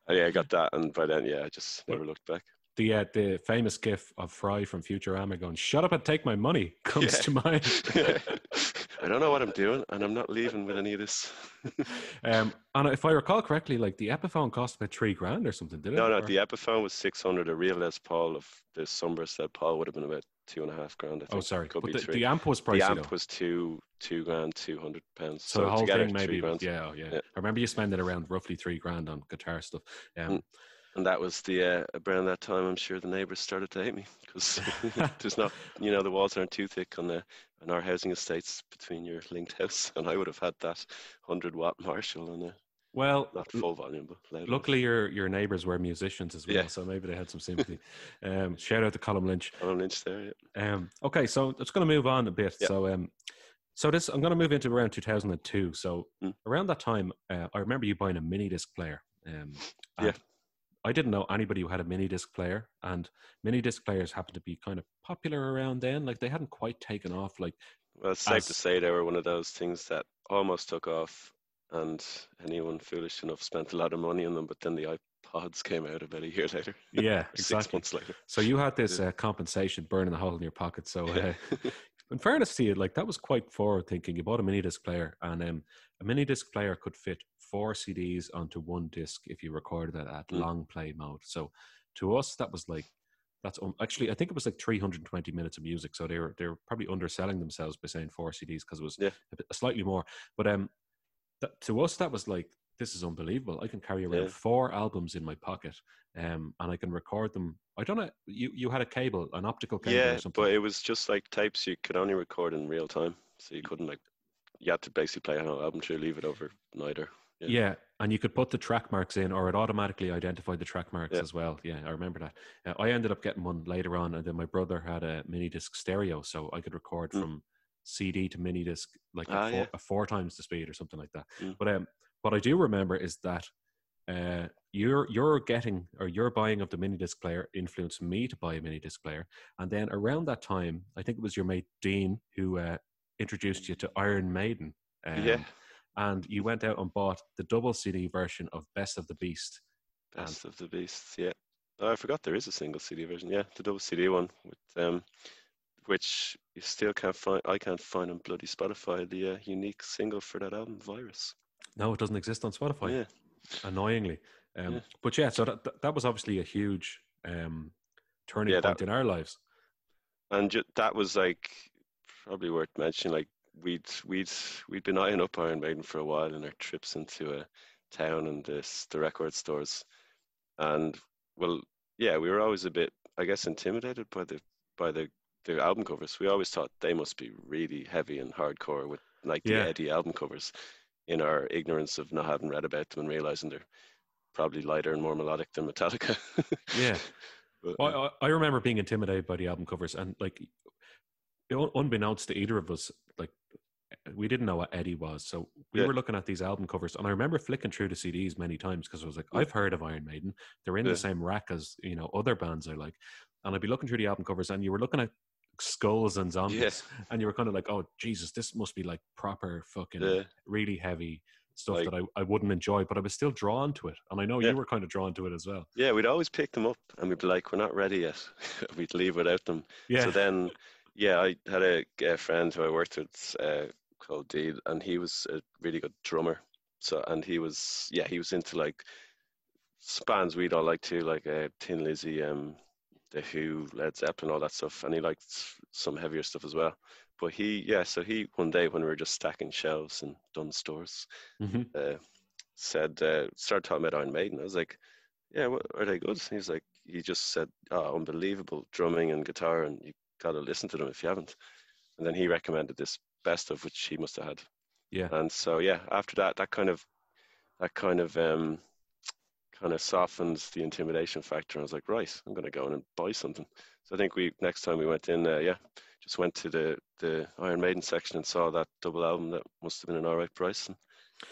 Yeah, I got that, and by then, yeah, I just never looked back. the uh, the famous gif of Fry from Futurama going, "Shut up and take my money" comes Yeah. to mind. I don't know what I'm doing, and I'm not leaving with any of this. um, and if I recall correctly, like the Epiphone cost about three grand or something, did it? no, no, Or- the Epiphone was 600. A real Les Paul of the Les Paul would have been about two and a half grand. I think. oh, sorry, could but be the, three. the amp was The amp though. was two, two grand, two hundred pounds. So, the whole together, thing maybe, grand. yeah, oh, yeah, Yeah. I remember you spending around roughly three grand on guitar stuff. Um, And that was the uh, around that time. I'm sure the neighbours started to hate me because there's not, you know, the walls aren't too thick on the on our housing estates between your linked house, and I would have had that hundred watt Marshall and a well, not full volume, but loud enough. luckily your your neighbours were musicians as well, Yeah. so maybe they had some sympathy. um, shout out to Colin Lynch. on an inch there. Yeah. Um, okay, so it's going to move on a bit. Yeah. So, um, so this I'm going to move into around 2002. So Mm. around that time, uh, I remember you buying a mini disc player. Um, Yeah. I didn't know anybody who had a mini disc player, and mini disc players happened to be kind of popular around then. Like they hadn't quite taken off. Like Well, it's safe to say they were one of those things that almost took off, and anyone foolish enough spent a lot of money on them. But then the iPods came out about a year later, yeah, six exactly. months later. So you had this uh, compensation burning a hole in your pocket. So uh. in fairness to you, like that was quite forward thinking. You bought a mini disc player, and um, a mini disc player could fit four CDs onto one disc if you recorded it at Mm. long play mode. So to us, that was like that's um, actually I think it was like 320 minutes of music. So they were they were probably underselling themselves by saying four CDs because it was Yeah. a bit, slightly more. But um, that, to us, that was like this is unbelievable. I can carry around Yeah. four albums in my pocket, um, and I can record them. I don't know. You you had a cable, an optical cable, yeah, or something. but it was just like tapes you could only record in real time, so you couldn't like you had to basically play an album to leave it overnight, or Yeah. Yeah. and you could put the track marks in, or it automatically identified the track marks Yeah. as well. Yeah, I remember that. Uh, I ended up getting one later on, and then my brother had a mini disc stereo, so I could record Mm. from CD to mini disc like Ah, at, four, yeah. at four times the speed or something like that. Mm. But um, what I do remember is that uh, you're you're getting or your buying of the mini disc player influenced me to buy a mini disc player, and then around that time, I think it was your mate Dean who uh, introduced you to Iron Maiden. Um, yeah, and you went out and bought the double CD version of Best of the Beast. Best of the Beasts. Yeah, oh, I forgot there is a single CD version. Yeah, the double CD one with um, which you still can't find. I can't find on bloody Spotify the uh, unique single for that album, Virus. No, it doesn't exist on Spotify, Yeah, annoyingly. Um, Yeah. But yeah, so that, that- was obviously a huge um, turning Yeah, point that- in our lives. and ju- that was like probably worth mentioning. Like we'd we'd we'd been eyeing up Iron Maiden for a while in our trips into a town and this the record stores, and well, yeah, we were always a bit, I guess, intimidated by the by the the album covers. We always thought they must be really heavy and hardcore with like the Yeah. Eddie album covers. In our ignorance of not having read about them and realizing they're probably lighter and more melodic than Metallica. Yeah. But, uh, Well, I, I remember being intimidated by the album covers, and like, unbeknownst to either of us, like, we didn't know what Eddie was. So we Yeah. were looking at these album covers, and I remember flicking through the CDs many times because I was like, I've heard of Iron Maiden. They're in Yeah. the same rack as you know other bands I like, and I'd be looking through the album covers, and you were looking at skulls and zombies, and you were kind of like, oh Jesus, this must be like proper fucking yeah. really heavy stuff Like- that I, I wouldn't enjoy, but I was still drawn to it. And I know Yeah. you were kind of drawn to it as well. Yeah, we'd always pick them up and we'd be like, we're not ready yet. we'd leave without them. Yeah. So then, yeah, I had a, a friend who I worked with uh, called Dean, and he was a really good drummer. So, and he was, yeah, he was into like bands we'd all like too, like uh, Thin Lizzy, um, The Who, Led Zeppelin, all that stuff. And he liked some heavier stuff as well. But he, yeah, so he one day when we were just stacking shelves in Dunnes Stores, hmm uh, said, uh, started talking about Iron Maiden. I was like, yeah, what, are they good? And he's like, he just said, oh, unbelievable drumming and guitar, and you got to listen to them if you haven't. And then he recommended this best of, which he must have had. Yeah. And so, yeah, after that, that kind of, that kind of, um, kind of softens the intimidation factor. I was like, right, I'm going to go in and buy something. So I think we next time we went in, uh, yeah, just went to the the Iron Maiden section and saw that double album that must have been an alright price and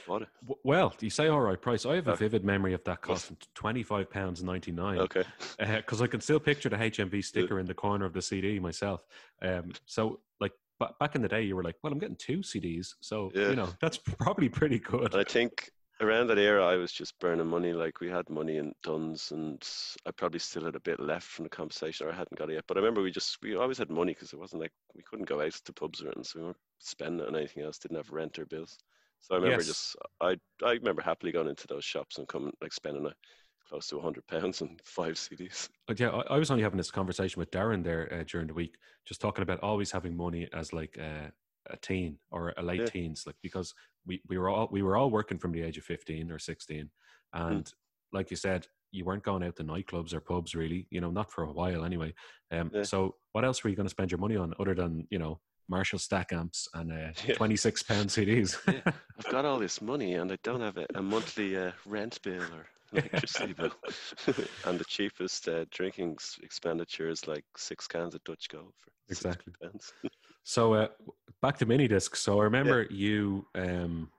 bought it. Well, you say all right price. I have a Uh, vivid memory of that costing twenty five pounds ninety nine. Okay. because I can still picture the HMV sticker in the corner of the CD myself. Um, so like ba- back in the day, you were like, "Well, I'm getting two CDs, so Yeah. you know that's probably pretty good." I think around that era, I was just burning money. Like we had money in Dunnes, and I probably still had a bit left from the compensation, or I hadn't got it yet. But I remember we just we always had money because it wasn't like we couldn't go out to pubs or anything, so we weren't spending it on anything else. Didn't have rent or bills. So I remember Yes. just I I remember happily going into those shops and coming like spending a, close to hundred pounds on five CDs. But yeah, I, I was only having this conversation with Darren there uh, during the week, just talking about always having money as like uh, a teen or a late Yeah. teens, like because we, we were all we were all working from the age of fifteen or sixteen, Hmm. and like you said, you weren't going out to nightclubs or pubs really, you know, not for a while anyway. Um, Yeah. so what else were you going to spend your money on other than you know Marshall stack amps and uh, Yeah. twenty six pound CDs? Yeah. I've got all this money and I don't have a, a monthly uh, rent bill or electricity bill. and the cheapest uh, drinking expenditure is like six cans of Dutch Gold for Exactly. So uh, back to mini discs. So I remember you um,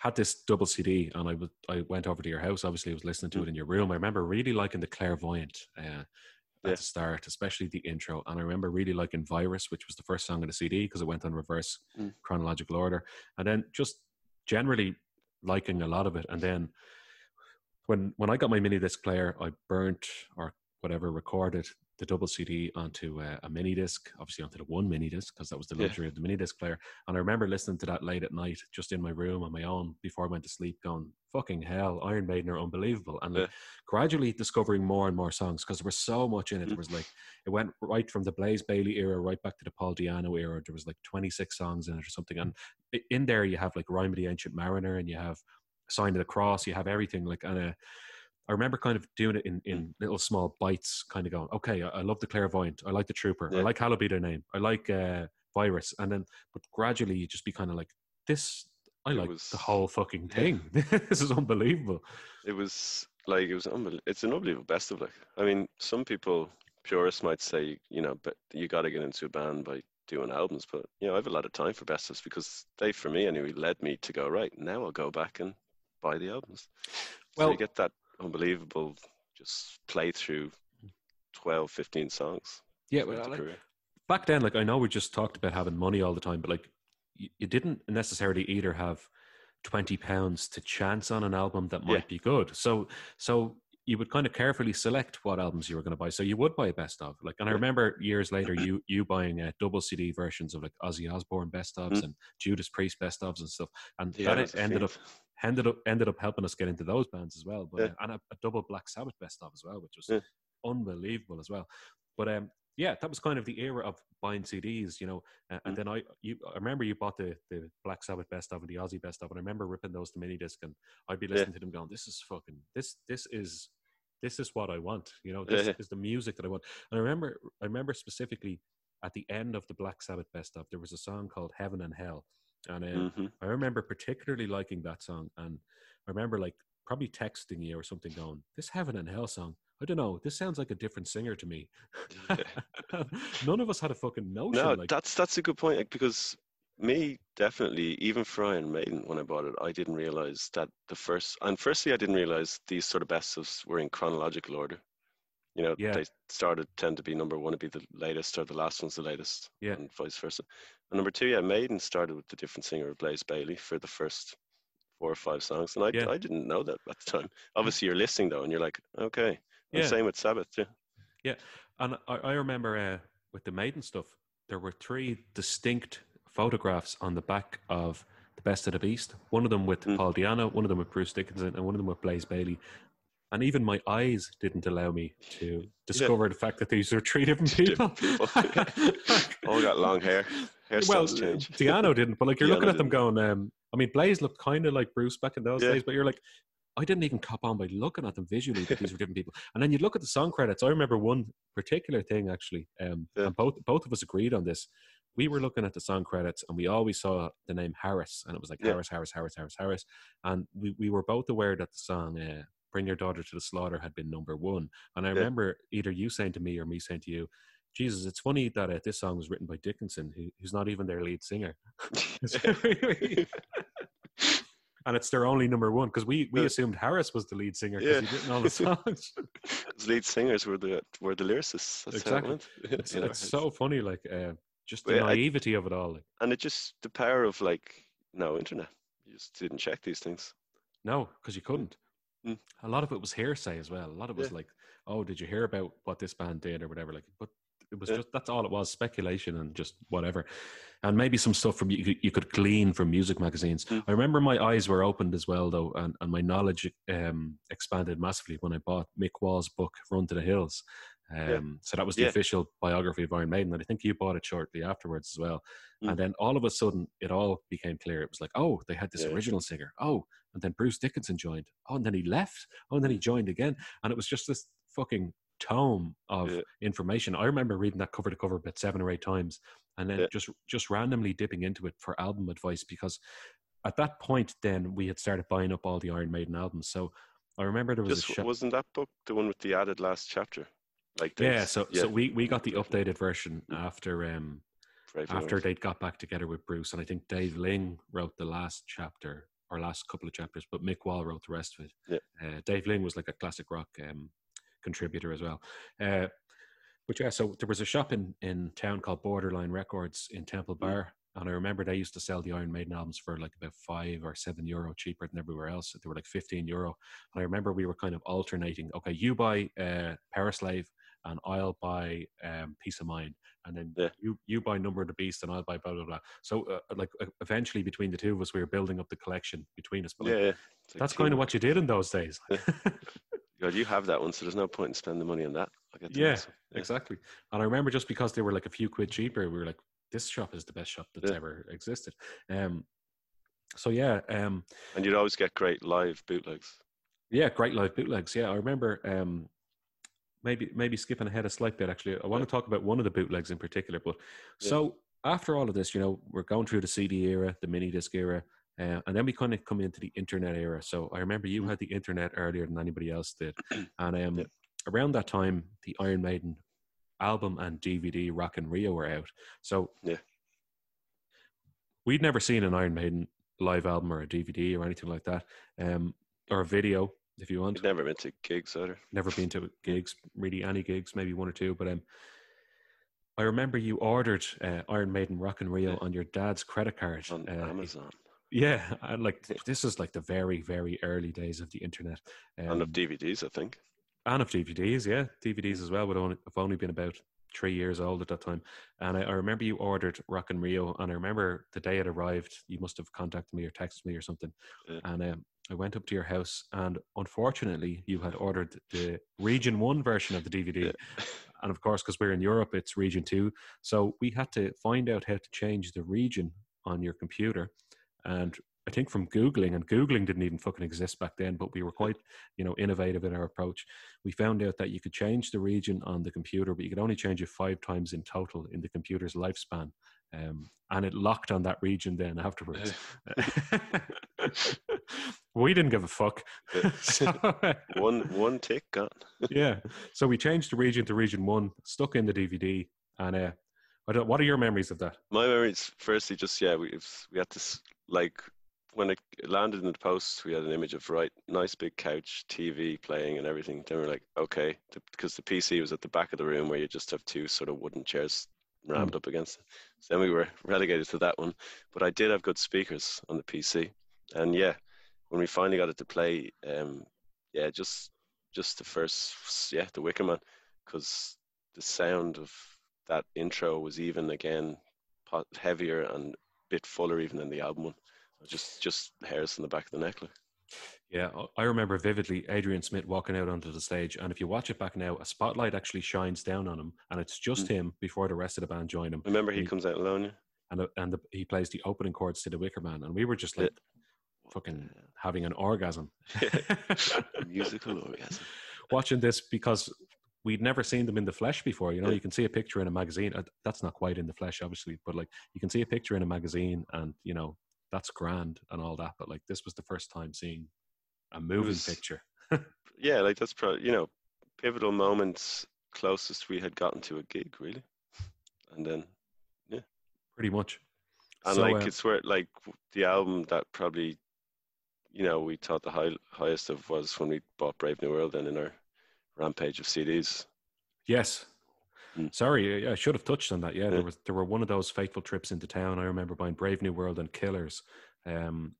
had this double CD, and I I went over to your house. Obviously, I was listening to it in your room. I remember really liking the Clairvoyant uh, at Yeah. the start, especially the intro. And I remember really liking Virus, which was the first song on the CD because it went on reverse Mm. chronological order, and then just generally liking a lot of it. And then when when I got my mini disc player, I burnt or whatever recorded the double CD onto uh, a mini disc, obviously onto the one mini disc because that was the Yeah. luxury of the mini disc player. And I remember listening to that late at night, just in my room on my own before I went to sleep, going, "Fucking hell, Iron Maiden are unbelievable!" And like, gradually discovering more and more songs because there was so much in it. There Mm. was like it went right from the Blaze Bayley era right back to the Paul Di'Anno era. There was like twenty six songs in it or something, and in there you have like Rhyme of the Ancient Mariner and you have Sign of the Cross. You have everything like and. Uh, I remember kind of doing it in, in little small bites, kind of going, okay, I, I love the clairvoyant, I like the trooper, I like Hallowed be their name, I like uh, virus, and then but gradually you just be kind of like, this, I like was- the whole fucking yeah. thing. this is unbelievable. It was like it was unbelievable. It's an unbelievable best of like. I mean, some people purists might say, you know, but you got to get into a band by doing albums. But you know, I have a lot of time for best ofs because they, for me anyway, led me to go right now. I'll go back and buy the albums. so Well- you get that unbelievable just play through 12, 15 songs. Yeah, well, like, back then, like I know we just talked about having money all the time, but like you, you didn't necessarily either have twenty pounds to chance on an album that might Yeah. be good. So so you would kind of carefully select what albums you were going to buy. So you would buy a best of, like, and I remember years later you you buying uh, double CD versions of like Ozzy Osbourne best ofs Mm. and Judas Priest best ofs and stuff, and Yeah, that ended up. Ended up ended up helping us get into those bands as well. But Yeah. uh, and a, a double Black Sabbath best of as well, which was Yeah. unbelievable as well. But um, yeah, that was kind of the era of buying CDs, you know. Uh, and Mm. then I, you, I remember you bought the the Black Sabbath best of and the Ozzy best of, and I remember ripping those to mini disc, and I'd be Yeah. listening to them going, "This is fucking this this is." This is what I want, you know. This yeah. is the music that I want. And I remember, I remember specifically at the end of the Black Sabbath best of, there was a song called "Heaven and Hell," and uh, Mhm. I remember particularly liking that song, and I remember like probably texting you or something, going, "This Heaven and Hell song, I don't know, this sounds like a different singer to me." None of us had a fucking notion. No, like, that's that's a good point like, because me definitely even for Iron Maiden when I bought it, I didn't realize that the first and firstly I didn't realize these sort of best ofs were in chronological order. You know, Yeah. they started tend to be number one to be the latest or the last one's the latest, Yeah. and vice versa. And number two, yeah, Maiden started with the different singer Blaze Bayley for the first four or five songs, and I Yeah. I didn't know that at the time. Obviously, you're listening though, and you're like, okay. And Yeah. same with Sabbath too. Yeah and I, I remember uh, with the Maiden stuff, there were three distinct photographs on the back of the Best of the Beast. One of them with Mm. Paul Di'Anno, one of them with Bruce Dickinson, and one of them with Blaze Bayley. And even my eyes didn't allow me to discover the fact that these are three different people. All got long hair. Hairstyles well, change. Di'Anno didn't, but like you're looking Di'Anno at them going, um, I mean, Blaze looked kind of like Bruce back in those Yeah. days, but you're like, I didn't even cop on by looking at them visually that these were different people. And then you look at the song credits. I remember one particular thing actually, um, Yeah. and both both of us agreed on this. We were looking at the song credits, and we always saw the name Harris, and it was like Yeah. Harris, Harris, Harris, Harris, Harris, and we, we were both aware that the song uh, "Bring Your Daughter to the Slaughter" had been number one. And I Yeah. remember either you saying to me or me saying to you, Jesus, it's funny that uh, this song was written by Dickinson, who, who's not even their lead singer. and it's their only number one because we, we assumed Harris was the lead singer because Yeah. he'd written all the songs. His lead singers were the were the lyricists. That's Exactly. it it's, You know, it's so funny, like uh, just the But I- naivety of it all. Like, and it just the power of like no internet. You just didn't check these things. no, because you couldn't. Mm. A lot of it was hearsay as well. A lot of it was Yeah. like, oh, did you hear about what this band did or whatever? Like, but it was Yeah. just that's all it was speculation and just whatever. And maybe some stuff from you, could- you could glean from music magazines. Mm. I remember my eyes were opened as well, though, and, and my knowledge um, expanded massively when I bought Mick Wall's book, Run to the Hills. Um, So that was the Yeah. official biography of Iron Maiden. And I think you bought it shortly afterwards as well. Mm. And then all of a sudden, it all became clear. It was like, oh, they had this Yeah. original singer. Oh, and then Bruce Dickinson joined. Oh, and then he left. Oh, and then he joined again. And it was just this fucking tome of Yeah. information. I remember reading that cover to cover about seven or eight times, and then Yeah. just just randomly dipping into it for album advice because at that point, then we had started buying up all the Iron Maiden albums. So I remember there was Just a shop. wasn't that book the one with the added last chapter? Like Yeah, dates? so so we, we got the updated version after um Brave after New they'd got back together with Bruce, and I think Dave Ling wrote the last chapter or last couple of chapters, but Mick Wall wrote the rest of it. Yeah. Uh, Dave Ling was like a classic rock um, contributor as well. Uh, but yeah, so there was a shop in in town called Borderline Records in Temple Mm. Bar. And I remember they used to sell the Iron Maiden albums for like about five or seven euro cheaper than everywhere else. They were like 15 euro. And I remember we were kind of alternating. Okay, you buy uh, Powerslave and I'll buy um, Piece of Mind. And then Yeah. you, you buy Number of the Beast and I'll buy blah, blah, blah. So uh, like uh, eventually between the two of us, we were building up the collection between us. But like, Yeah, yeah. Like that's kind of what you did in those days. God, you have that one, so there's no point in spending the money on that. Yeah. Yeah. exactly. And I remember just because they were like a few quid cheaper, we were like, this shop is the best shop that's Yeah. ever existed. Um, so yeah, um, And you'd always get great live bootlegs. yeah, great live bootlegs. Yeah, I remember. Um, maybe maybe skipping ahead a slight bit. Actually, I want to talk about one of the bootlegs in particular. But Yeah. so after all of this, you know, we're going through the CD era, the mini disc era, uh, and then we kind of come into the internet era. So I remember you Mhm. had the internet earlier than anybody else did, and um, Yeah. around that time, the Iron Maiden album and DVD Rock in Rio were out. So Yeah. we'd never seen an Iron Maiden live album or a DVD or anything like that, um, or a video, if you want You'd never been to gigs either. never been to gigs, really any gigs, maybe one or two. But um, I remember you ordered uh, Iron Maiden Rock in Rio Yeah. on your dad's credit card. on Uh, Amazon Yeah, and like this is like the very, very early days of the internet. Um, and of DVDs, I think. and of DVDs, yeah, DVDs as well. Would only have only been about three years old at that time, and I, I remember you ordered Rock in Rio, and I remember the day it arrived, you must have contacted me or texted me or something, Yeah. and um, I went up to your house, and unfortunately, you had ordered the Region One version of the DVD, Yeah. and of course, because we're in Europe, it's Region Two, so we had to find out how to change the region on your computer, and I think from Googling, and Googling didn't even fucking exist back then, but we were quite, you know, innovative in our approach. We found out that you could change the region on the computer, but you could only change it five times in total in the computer's lifespan. Um, and it locked on that region then afterwards. we didn't give a fuck. So, one one tick gone. yeah. So we changed the region to region one, stuck in the DVD, and uh, I don't. What are your memories of that? My memories, firstly, just yeah, we we had this like when it landed in the post, we had an image of right, nice big couch, TV playing, and everything. Then we are like, okay, because the PC was at the back of the room where you just have two sort of wooden chairs rammed up against. So then we were relegated to that one. But I did have good speakers on the PC, and yeah, when we finally got it to play, um, yeah, just just the first, yeah, the Wicker Man, because the sound of that intro was even again heavier and a bit fuller even than the album one. Just just hairs in the back of the neck. Like. Yeah, I remember vividly Adrian Smith walking out onto the stage, and if you watch it back now, a spotlight actually shines down on him, and it's just mm. him before the rest of the band join him. Remember, he, he comes out alone, yeah? and and the, he plays the opening chords to the Wicker Man, and we were just like yeah. fucking having an orgasm, musical orgasm, watching this because we'd never seen them in the flesh before. You know, yeah. you can see a picture in a magazine. Uh, that's not quite in the flesh, obviously, but like you can see a picture in a magazine, and you know that's grand and all that. But like this was the first time seeing a moving was, picture. yeah, like that's probably you know pivotal moments closest we had gotten to a gig, really, and then yeah, pretty much. And so, like uh, it's where like the album that probably you know we thought the high, highest of was when we bought Brave New World and in our rampage of CDs. Yes. Mm. Sorry, I should have touched on that. Yeah, yeah, there was there were one of those fateful trips into town. I remember buying Brave New World and Killers, um,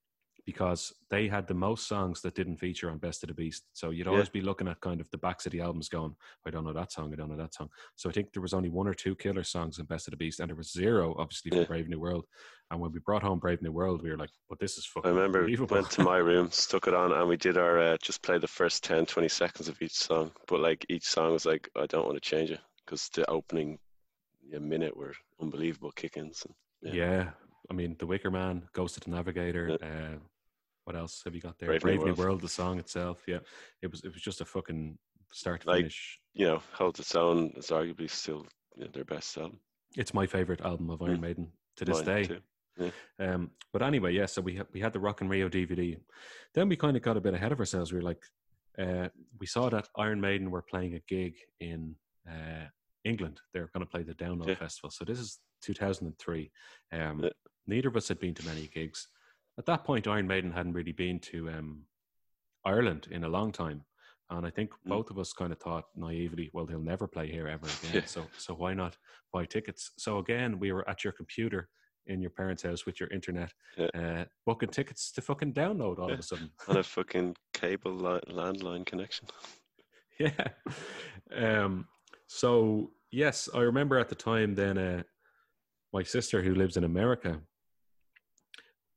because they had the most songs that didn't feature on Best of the Beast. So you'd always yeah. be looking at kind of the backs of the albums going, I don't know that song, I don't know that song. So I think there was only one or two killer songs in Best of the Beast, and there was zero, obviously, for. Brave New World. And when we brought home Brave New World, we were like, but this is fucking I remember we went to my room, stuck it on, and we did our, uh, just play the first 10, 20 seconds of each song. But like each song was like, I don't want to change it because the opening yeah, minute were unbelievable kick-ins. And, yeah. yeah. I mean, The Wicker Man, Ghost of the Navigator, uh, what else have you got there? Brave, Brave New World. World. the song itself. Yeah, it was it was just a fucking start to like, finish. You know, Holds Its Own It's arguably still you know, their best album. It's my favorite album of Iron mm. Maiden to this Mine day. Yeah. Um, but anyway, yeah. So we ha- we had the Rock in Rio DVD. Then we kind of got a bit ahead of ourselves. We were like, uh, we saw that Iron Maiden were playing a gig in uh, England. They're going to play the Download yeah. Festival. So this is 2003. Um, yeah. Neither of us had been to many gigs at that point, Iron Maiden hadn't really been to um, Ireland in a long time. And I think mm. both of us kind of thought naively, well, they'll never play here ever again. Yeah. So, so why not buy tickets? So again, we were at your computer in your parents' house with your internet, yeah. uh, booking tickets to fucking download all yeah. of a sudden on a fucking cable li- landline connection. yeah. Um. So yes, I remember at the time. Then, uh, my sister who lives in America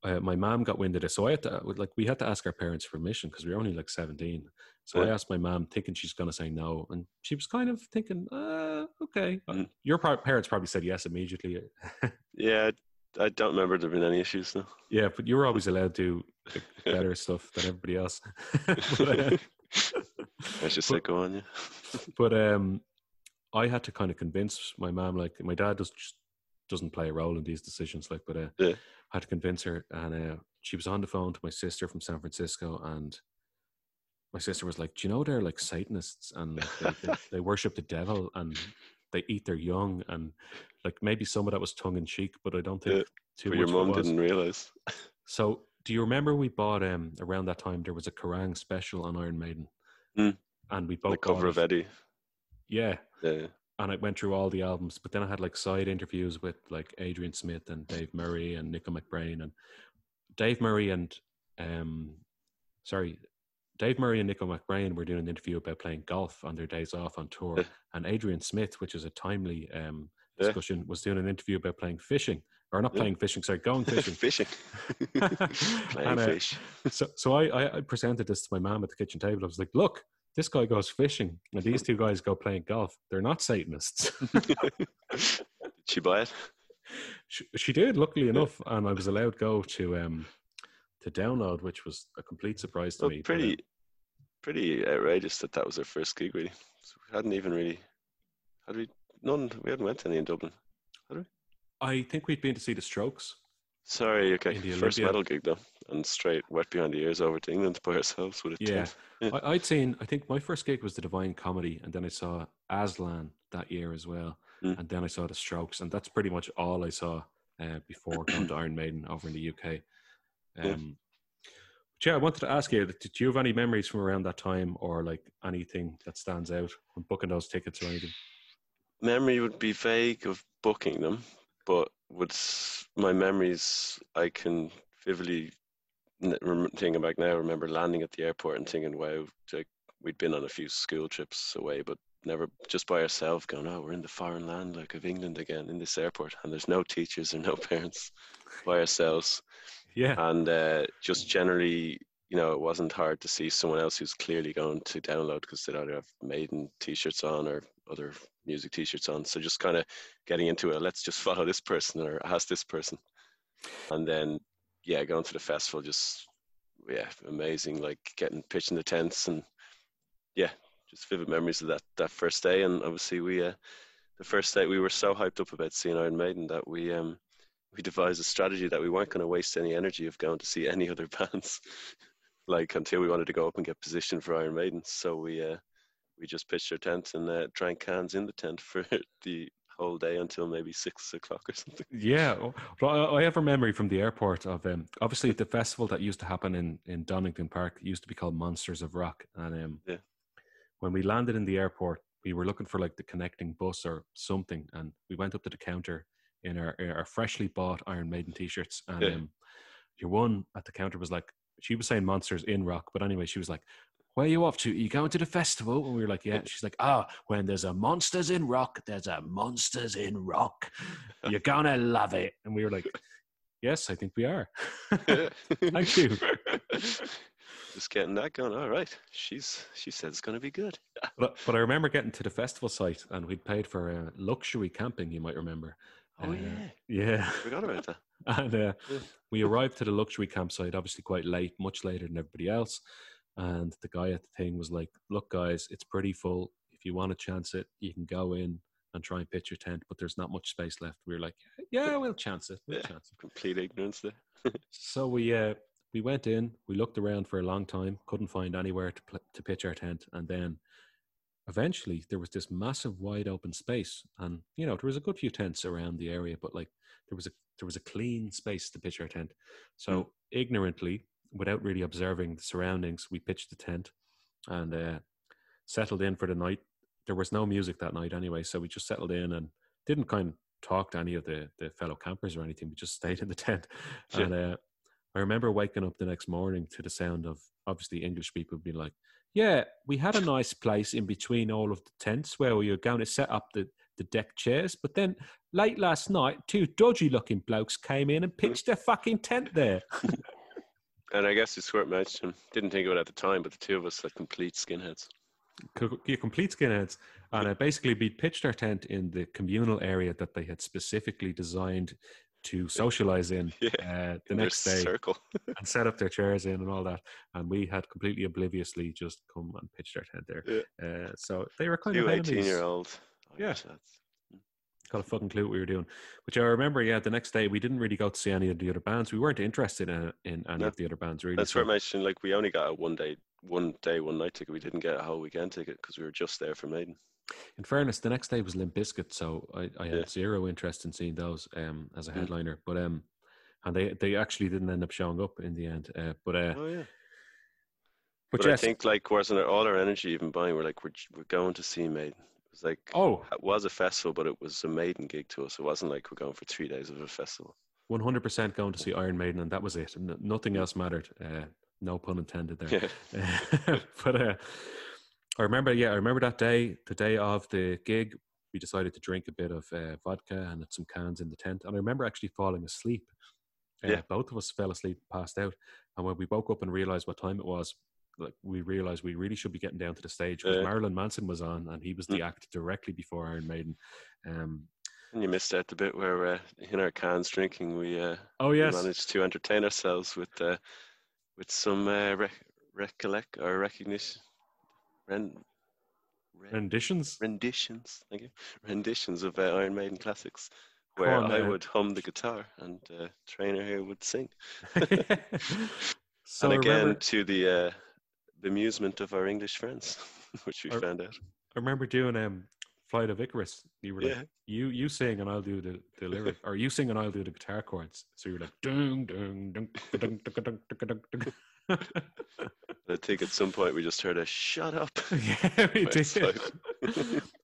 uh, my mom got wind of this, so I had to like we had to ask our parents permission because we were only like seventeen. So yeah. I asked my mom, thinking she's going to say no, and she was kind of thinking, uh, "Okay." Mm. Your parents probably said yes immediately. yeah, I don't remember there being any issues though. Yeah, but you were always allowed to do better stuff than everybody else. but, uh, I should say, go on, yeah. but um, I had to kind of convince my mom, like my dad does just doesn't play a role in these decisions, like, but uh, yeah. I had to convince her, and uh, she was on the phone to my sister from San Francisco, and my sister was like, "Do you know they're like Satanists and like, they, they, they, worship the devil and they eat their young and like maybe some of that was tongue in cheek, but I don't think yeah, too but much. Your mom didn't realize. so, do you remember we bought um around that time there was a Kerrang special on Iron Maiden, mm. and we both the cover of Eddie. Yeah. Yeah and I went through all the albums, but then I had like side interviews with like Adrian Smith and Dave Murray and Nicko McBrain and Dave Murray and um sorry, Dave Murray and Nicko McBrain were doing an interview about playing golf on their days off on tour, yeah. and Adrian Smith, which is a timely um, discussion, yeah. was doing an interview about playing fishing or not yeah. playing fishing, sorry, going fishing. fishing. playing and, uh, fish. So, so I, I presented this to my mom at the kitchen table. I was like, "Look, this guy goes fishing, and these two guys go playing golf. They're not Satanists. did she buy it? She, she, did, luckily enough, and I was allowed go to um to download, which was a complete surprise to well, me. Pretty, but, uh, pretty outrageous that that was our first gig. Really, so we hadn't even really had we none. We hadn't went to any in Dublin, had we? I think we'd been to see the Strokes. Sorry, okay. First metal gig though, and straight wet behind the ears over to England by ourselves with a yeah. yeah. I, would seen. I think my first gig was the Divine Comedy, and then I saw Aslan that year as well, mm. and then I saw the Strokes, and that's pretty much all I saw uh, before going to Iron Maiden over in the UK. Um, yeah. But yeah, I wanted to ask you: Did you have any memories from around that time, or like anything that stands out from booking those tickets or anything? Memory would be vague of booking them, but with my memories, I can vividly thinking back now, I remember landing at the airport and thinking, wow, like we'd been on a few school trips away, but never just by ourselves going, oh, we're in the foreign land like of England again in this airport, and there's no teachers or no parents, by ourselves. Yeah. And uh, just generally, you know, it wasn't hard to see someone else who's clearly going to download because they'd either have Maiden t-shirts on or other music t-shirts on. So just kind of getting into it, let's just follow this person or ask this person, and then yeah, going to the festival, just yeah, amazing. Like getting pitching the tents and yeah, just vivid memories of that that first day. And obviously, we uh, the first day we were so hyped up about seeing Iron Maiden that we um we devised a strategy that we weren't going to waste any energy of going to see any other bands, like until we wanted to go up and get positioned for Iron Maiden. So we uh we just pitched our tent and uh, drank cans in the tent for the whole day until maybe six o'clock or something. Yeah, I have a memory from the airport of um, obviously the festival that used to happen in in Donington Park used to be called Monsters of Rock, and um, yeah. when we landed in the airport, we were looking for like the connecting bus or something, and we went up to the counter in our our freshly bought Iron Maiden t-shirts, and Yeah. um, your one at the counter was like. She was saying monsters in rock, but anyway, she was like, where are you off to? Are you going to the festival? And we were like, yeah. She's like, ah, when there's a monsters in rock, there's a monsters in rock. You're gonna love it. And we were like, yes, I think we are. Thank you. Just getting that going. All right, she's she said it's going to be good. But, but I remember getting to the festival site and we'd paid for uh, luxury camping, you might remember. Oh Uh, yeah, Yeah. forgot about that. And uh, Yeah. we arrived to the luxury campsite, obviously quite late, much later than everybody else. And the guy at the thing was like, "Look, guys, it's pretty full. If you want to chance it, you can go in and try and pitch your tent, but there's not much space left." We were like, "Yeah, we'll chance it. We'll Yeah. chance it." Complete ignorance there. So we uh, we went in. We looked around for a long time, couldn't find anywhere to pl- to pitch our tent, and then eventually there was this massive wide open space, and you know there was a good few tents around the area, but like there was a there was a clean space to pitch our tent. So ignorantly, without really observing the surroundings, we pitched the tent and uh, settled in for the night. There was no music that night anyway, so we just settled in and didn't kind of talk to any of the, the fellow campers or anything. We just stayed in the tent. Yeah. And uh, I remember waking up the next morning to the sound of obviously English people being like, "Yeah, we had a nice place in between all of the tents where we were going to set up the the deck chairs, but then late last night, two dodgy looking blokes came in and pitched their fucking tent there." And I guess it's worth mentioning. Didn't think of it at the time, but the two of us are complete skinheads. Co- yeah, complete skinheads. And uh, basically, we pitched our tent in the communal area that they had specifically designed to socialize in Yeah. uh, the In next day circle. and set up their chairs in and all that. And we had completely obliviously just come and pitched our tent there. Yeah. Uh, so they were kind Two of enemies. 18 year old. Yeah. That's, Got a fucking clue what we were doing. Which I remember, yeah, the next day we didn't really go to see any of the other bands. We weren't interested in, in any No. of the other bands, really. that's so- worth mentioning. Like, we only got a one day, one day, one night ticket. We didn't get a whole weekend ticket because we were just there for Maiden. In fairness, the next day was Limp Bizkit, so I, I had Yeah. zero interest in seeing those um, as a Mm. headliner. But um, and they they actually didn't end up showing up in the end. Uh, but uh, Oh, yeah. but, But, yes, I think, like, wasn't it all our energy even buying? We're like, we're, we're going to see Maiden. Was like, oh, it was a festival, but it was a Maiden gig to us. It wasn't like we're going for three days of a festival. 100% going to see Iron Maiden, and that was it. Nothing else mattered. Uh, no pun intended there. Yeah. but uh, I remember, yeah, I remember that day, the day of the gig, we decided to drink a bit of uh, vodka and some cans in the tent. And I remember actually falling asleep. Uh, Yeah. Both of us fell asleep, passed out. And when we woke up and realized what time it was, like we realized we really should be getting down to the stage because Yeah. Marilyn Manson was on and he was the Mm. act directly before Iron Maiden. Um, And you missed out the bit where, uh, in our cans drinking, we, uh, oh, we yes. managed to entertain ourselves with uh, with some uh, rec- recollect or recognition, ren- ren- Renditions? renditions. Thank you, renditions of uh, Iron Maiden classics, where on, I would hum the guitar and uh, Traynor here would sing. so and again, remember- to the uh, the amusement of our English friends, which we I, found out. I remember doing um, Flight of Icarus. You were yeah. like, you you sing and I'll do the, the lyric, or you sing and I'll do the guitar chords. So you're like, dung, dung, dung, dung, dung, dung, dung, I think at some point we just heard a shut up. yeah, we did.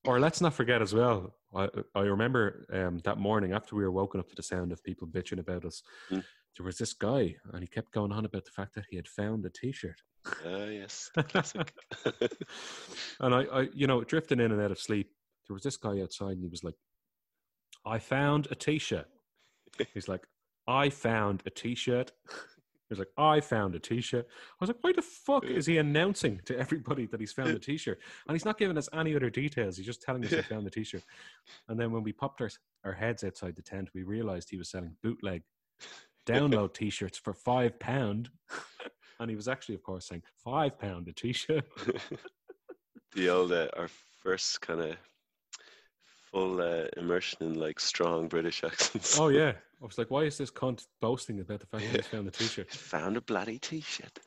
or let's not forget as well. I, I remember um, that morning after we were woken up to the sound of people bitching about us. Mm. There was this guy, and he kept going on about the fact that he had found a T-shirt. Ah, yes, classic. And I, I, you know, drifting in and out of sleep, there was this guy outside, and he was like, "I found a T-shirt." He's like, "I found a T-shirt." He's like, "I found a T-shirt." I was like, "Why the fuck is he announcing to everybody that he's found a T-shirt?" And he's not giving us any other details. He's just telling us he found the T-shirt. And then when we popped our our heads outside the tent, we realized he was selling bootleg download T-shirts for five pound. And he was actually, of course, saying five pound a T-shirt. the old uh, our first kind of full uh, immersion in like strong British accents. Oh yeah, I was like, why is this cunt boasting about the fact that he's found the T-shirt? Found a bloody T-shirt.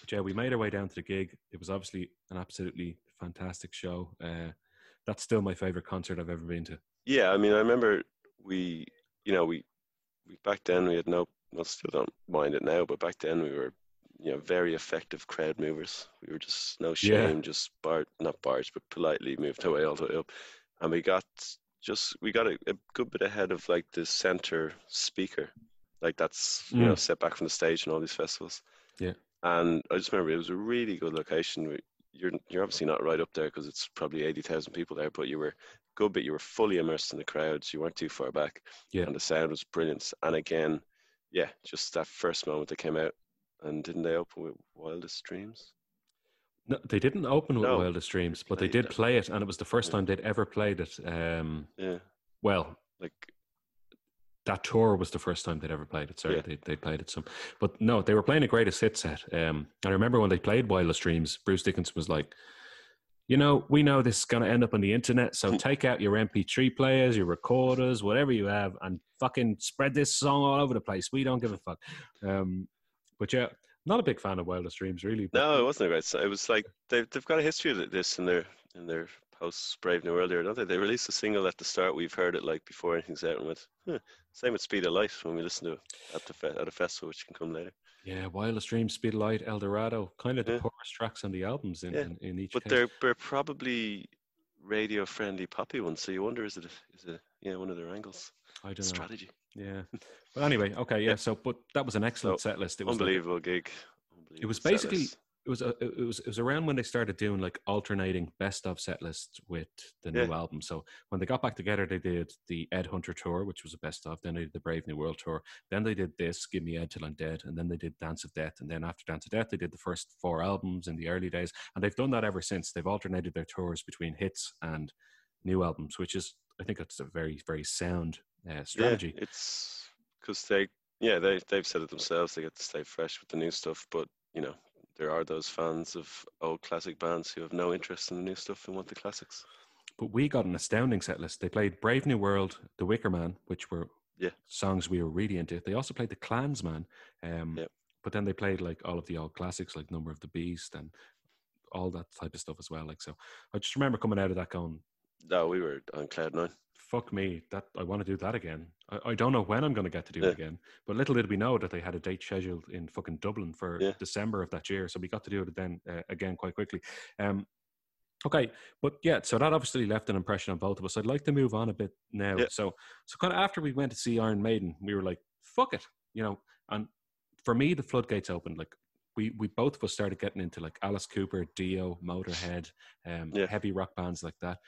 But yeah, we made our way down to the gig. It was obviously an absolutely fantastic show. Uh, that's still my favorite concert I've ever been to. Yeah, I mean, I remember we, you know, we, we back then we had no, well, still don't mind it now, but back then we were, you know, very effective crowd movers. We were just no Yeah. shame, just bar, not barge, but politely moved our way all the way up, and we got just we got a, a good bit ahead of like the center speaker, like that's you know Mm. set back from the stage and all these festivals. Yeah. and I just remember it was a really good location. We, you're you're obviously not right up there because it's probably eighty thousand people there, but you were good bit. You were fully immersed in the crowds. You weren't too far back, Yeah. and the sound was brilliant. And again, yeah, just that first moment they came out, and didn't they open with Wildest Dreams? No, they didn't open with No. Wildest Dreams, but they did play it, and it was the first Yeah. time they'd ever played it. Um, Yeah, well, like that tour was the first time they'd ever played it. Sorry, Yeah. they they played it some, but no, they were playing a greatest hit set. Um, I remember when they played Wildest Dreams, Bruce Dickinson was like, "You know, we know this is going to end up on the internet, so take out your MP3 players, your recorders, whatever you have, and fucking spread this song all over the place. We don't give a fuck." Um, but yeah, not a big fan of Wildest Dreams, really. no, it wasn't a great. song. It was like they've they've got a history of this in their in their post Brave New World era, don't they? They released a single at the start. We've heard it like before anything's out, and with huh, same with Speed of Light when we listen to it at the fe- at a festival, which can come later. Yeah, Wildest Dreams, Speed of Light, El Dorado, kind of the Yeah. poorest tracks on the albums in, Yeah, in, in each But case. they're they're probably radio friendly poppy ones. So you wonder is it is it yeah one of their angles I don't know. strategy? Yeah. But anyway, okay, yeah. So, but that was an excellent So, set list. It was like- Unbelievable gig. It was basically. It was a, it was it was around when they started doing like alternating best of set lists with the new Yeah. album. So when they got back together, they did the Ed Hunter tour, which was a best of. Then they did the Brave New World tour. Then they did this, Give Me Ed Till I'm Dead, and then they did Dance of Death. And then after Dance of Death, they did the first four albums in the early days, and they've done that ever since. They've alternated their tours between hits and new albums, which is I think it's a very very sound uh, strategy. Yeah, it's because they, yeah, they they've said it themselves. They get to stay fresh with the new stuff, but you know, there are those fans of old classic bands who have no interest in the new stuff and want the classics. But we got an astounding set list. They played Brave New World, The Wicker Man, which were Yeah. songs we were really into. They also played The Clansman. Um, Yep. But then they played like all of the old classics like Number of the Beast and all that type of stuff as well. Like so, I just remember coming out of that going, No, we were on cloud nine. "Fuck me, that I want to do that again." I, I don't know when I'm going to get to do Yeah. it again, but little did we know that they had a date scheduled in fucking Dublin for Yeah. December of that year, so we got to do it then uh, again quite quickly. Um, Okay, but yeah, so that obviously left an impression on both of us. I'd like to move on a bit now. Yeah. So, so kind of after we went to see Iron Maiden, we were like, "Fuck it," you know. And for me, the floodgates opened. Like we, we both of us started getting into like Alice Cooper, Dio, Motorhead, um, Yeah. heavy rock bands like that.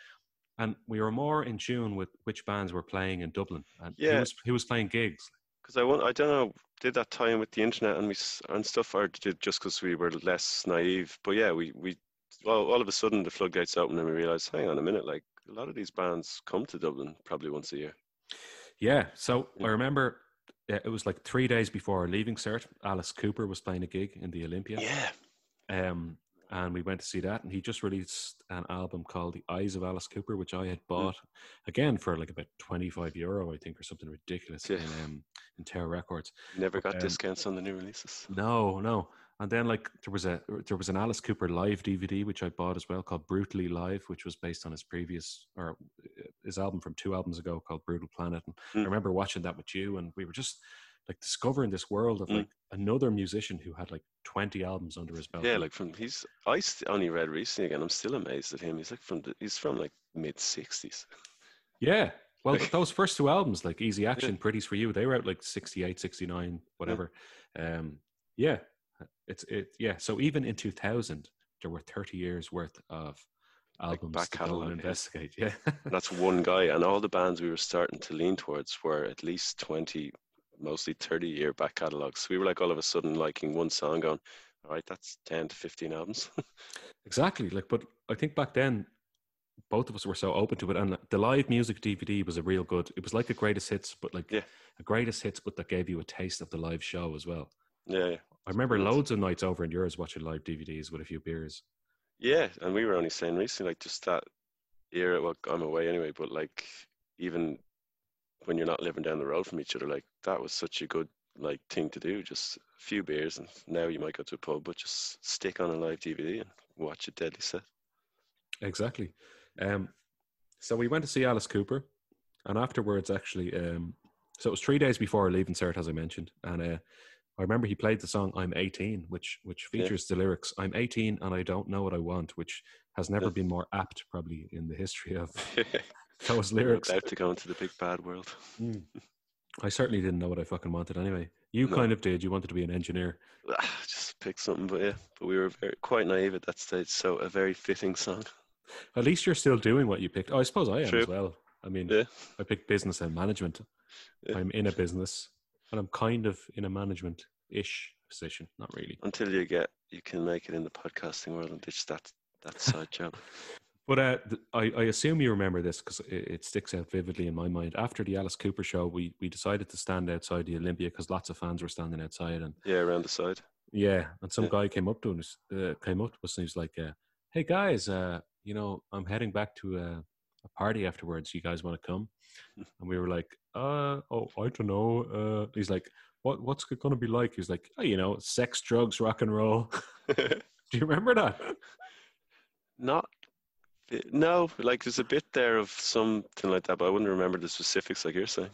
And we were more in tune with which bands were playing in Dublin. And he Yeah. was he was playing gigs. Because I want, I don't know, did that time with the internet and we and stuff, or did just because we were less naive? But yeah, we we well, all of a sudden the floodgates opened and we realized, hang on a minute, like a lot of these bands come to Dublin probably once a year. Yeah. So Yeah. I remember it was like three days before leaving cert. Alice Cooper was playing a gig in the Olympia. Yeah, Um, and we went to see that, and he just released an album called "The Eyes of Alice Cooper," which I Hmm. had bought again for like about twenty-five euro, I think, or something ridiculous Yeah. in um, in Tower Records. never got Um, discounts on the new releases. No, no. And then like there was a there was an Alice Cooper live DVD which I bought as well called Brutally Live, which was based on his previous or uh, his album from two albums ago called Brutal Planet. And I Mm. remember watching that with you, and we were just like discovering this world of Mm. like another musician who had like twenty albums under his belt. Yeah, like from he's I st- only read recently again. I'm still amazed at him. He's like from the, he's from like mid sixties. Yeah. Well, th- those first two albums, like Easy Action, Pretties for You, they were out like 68, 69, whatever. Um, yeah. It's it yeah. So even in two thousand, there were thirty years worth of albums back catalogue, and yeah. investigate. Yeah. And that's one guy, and all the bands we were starting to lean towards were at least twenty, mostly thirty year back catalogs. We were like all of a sudden liking one song, going, "All right, that's ten to fifteen albums." Exactly. Like, but I think back then, both of us were so open to it, and the live music DVD was a real good. It was like a greatest hits, but like Yeah. a greatest hits, but that gave you a taste of the live show as well. yeah, yeah. I remember loads of nights over in yours watching live DVDs with a few beers. Yeah, and we were only saying recently, like just that era. Well, I'm away anyway, but like even when you're not living down the road from each other, like that was such a good like thing to do. Just a few beers, and now you might go to a pub, but just stick on a live DVD and watch a deadly set. Exactly. Um, so we went to see Alice Cooper, and afterwards, actually, um, so it was three days before leaving cert, as I mentioned, and uh, I remember he played the song "I'm 18," which which Yeah. features the lyrics "I'm 18 and I don't know what I want," which has never Yeah. been more apt, probably, in the history of those lyrics. About to go into the big bad world. Mm. I certainly didn't know what I fucking wanted anyway. You No. kind of did. You wanted to be an engineer. Just pick something, but yeah, but we were very, quite naive at that stage, so a very fitting song. At least you're still doing what you picked. Oh, I suppose I am True. as well. I mean, Yeah. I picked business and management. Yeah. I'm in a business, and I'm kind of in a management-ish position. Not really, Until you get, you can make it in the podcasting world and ditch that that side job. but uh, th- I, I assume you remember this because it, it sticks out vividly in my mind. After the Alice Cooper show, we we decided to stand outside the Olympia because lots of fans were standing outside, and Yeah, around the side. yeah, and some Yeah. guy came up to us, uh, came up to us, and he was like, uh, "Hey guys, uh, you know, I'm heading back to a, a party afterwards. You guys want to come?" And we were like, "Uh, oh, I don't know." Uh, he's like, "What, what's it going to be like?" He's like, oh, "You know, sex, drugs, rock and roll." Do you remember that? Not, no, like there's a bit there of something like that, but I wouldn't remember the specifics like you're saying.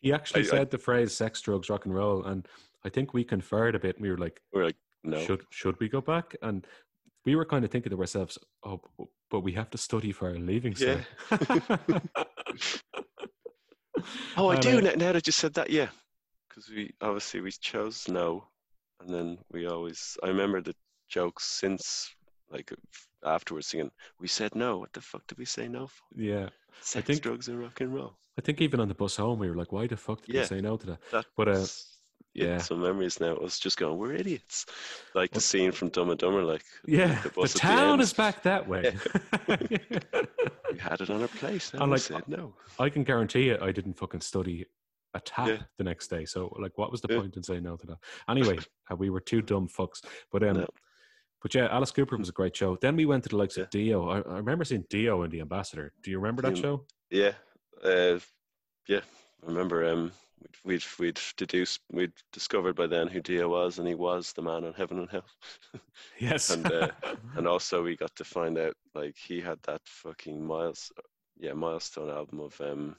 He actually I- I- said the phrase "sex, drugs, rock and roll," and I think we conferred a bit. And we were like, We are like, no. "Should should we go back?" And we were kind of thinking to ourselves, "Oh, but we have to study for our leaving Yeah. cert." Oh, I And, do. uh, Now, now that you said that, yeah, because we obviously we chose no, and then we always. I remember the jokes since like afterwards singing. We said no. What the fuck did we say no for? yeah. Sex, think- drugs, and rock and roll. I think even on the bus home, we were like, "Why the fuck did we say no to that?" That But, uh, yeah, yeah. some memories now. Us just going, we're idiots. Like the scene from Dumb and Dumber. Like Yeah, the the, bus the town end. is back that way. we had it on our place. And we like, said no. I can guarantee you, I didn't fucking study a tap Yeah. the next day. So, like, what was the Yeah. point in saying no to that? Anyway, uh, we were two dumb fucks. But um, No. But yeah, Alice Cooper was a great show. Then we went to the likes Yeah. of Dio. I, I remember seeing Dio and the Ambassador. Do you remember that show? Yeah, uh, yeah. I remember um, we'd, we'd we'd deduced we'd discovered by then who Dio was, and he was the man on Heaven and Hell. Yes. And, uh, and also we got to find out like he had that fucking miles, yeah, milestone album of um,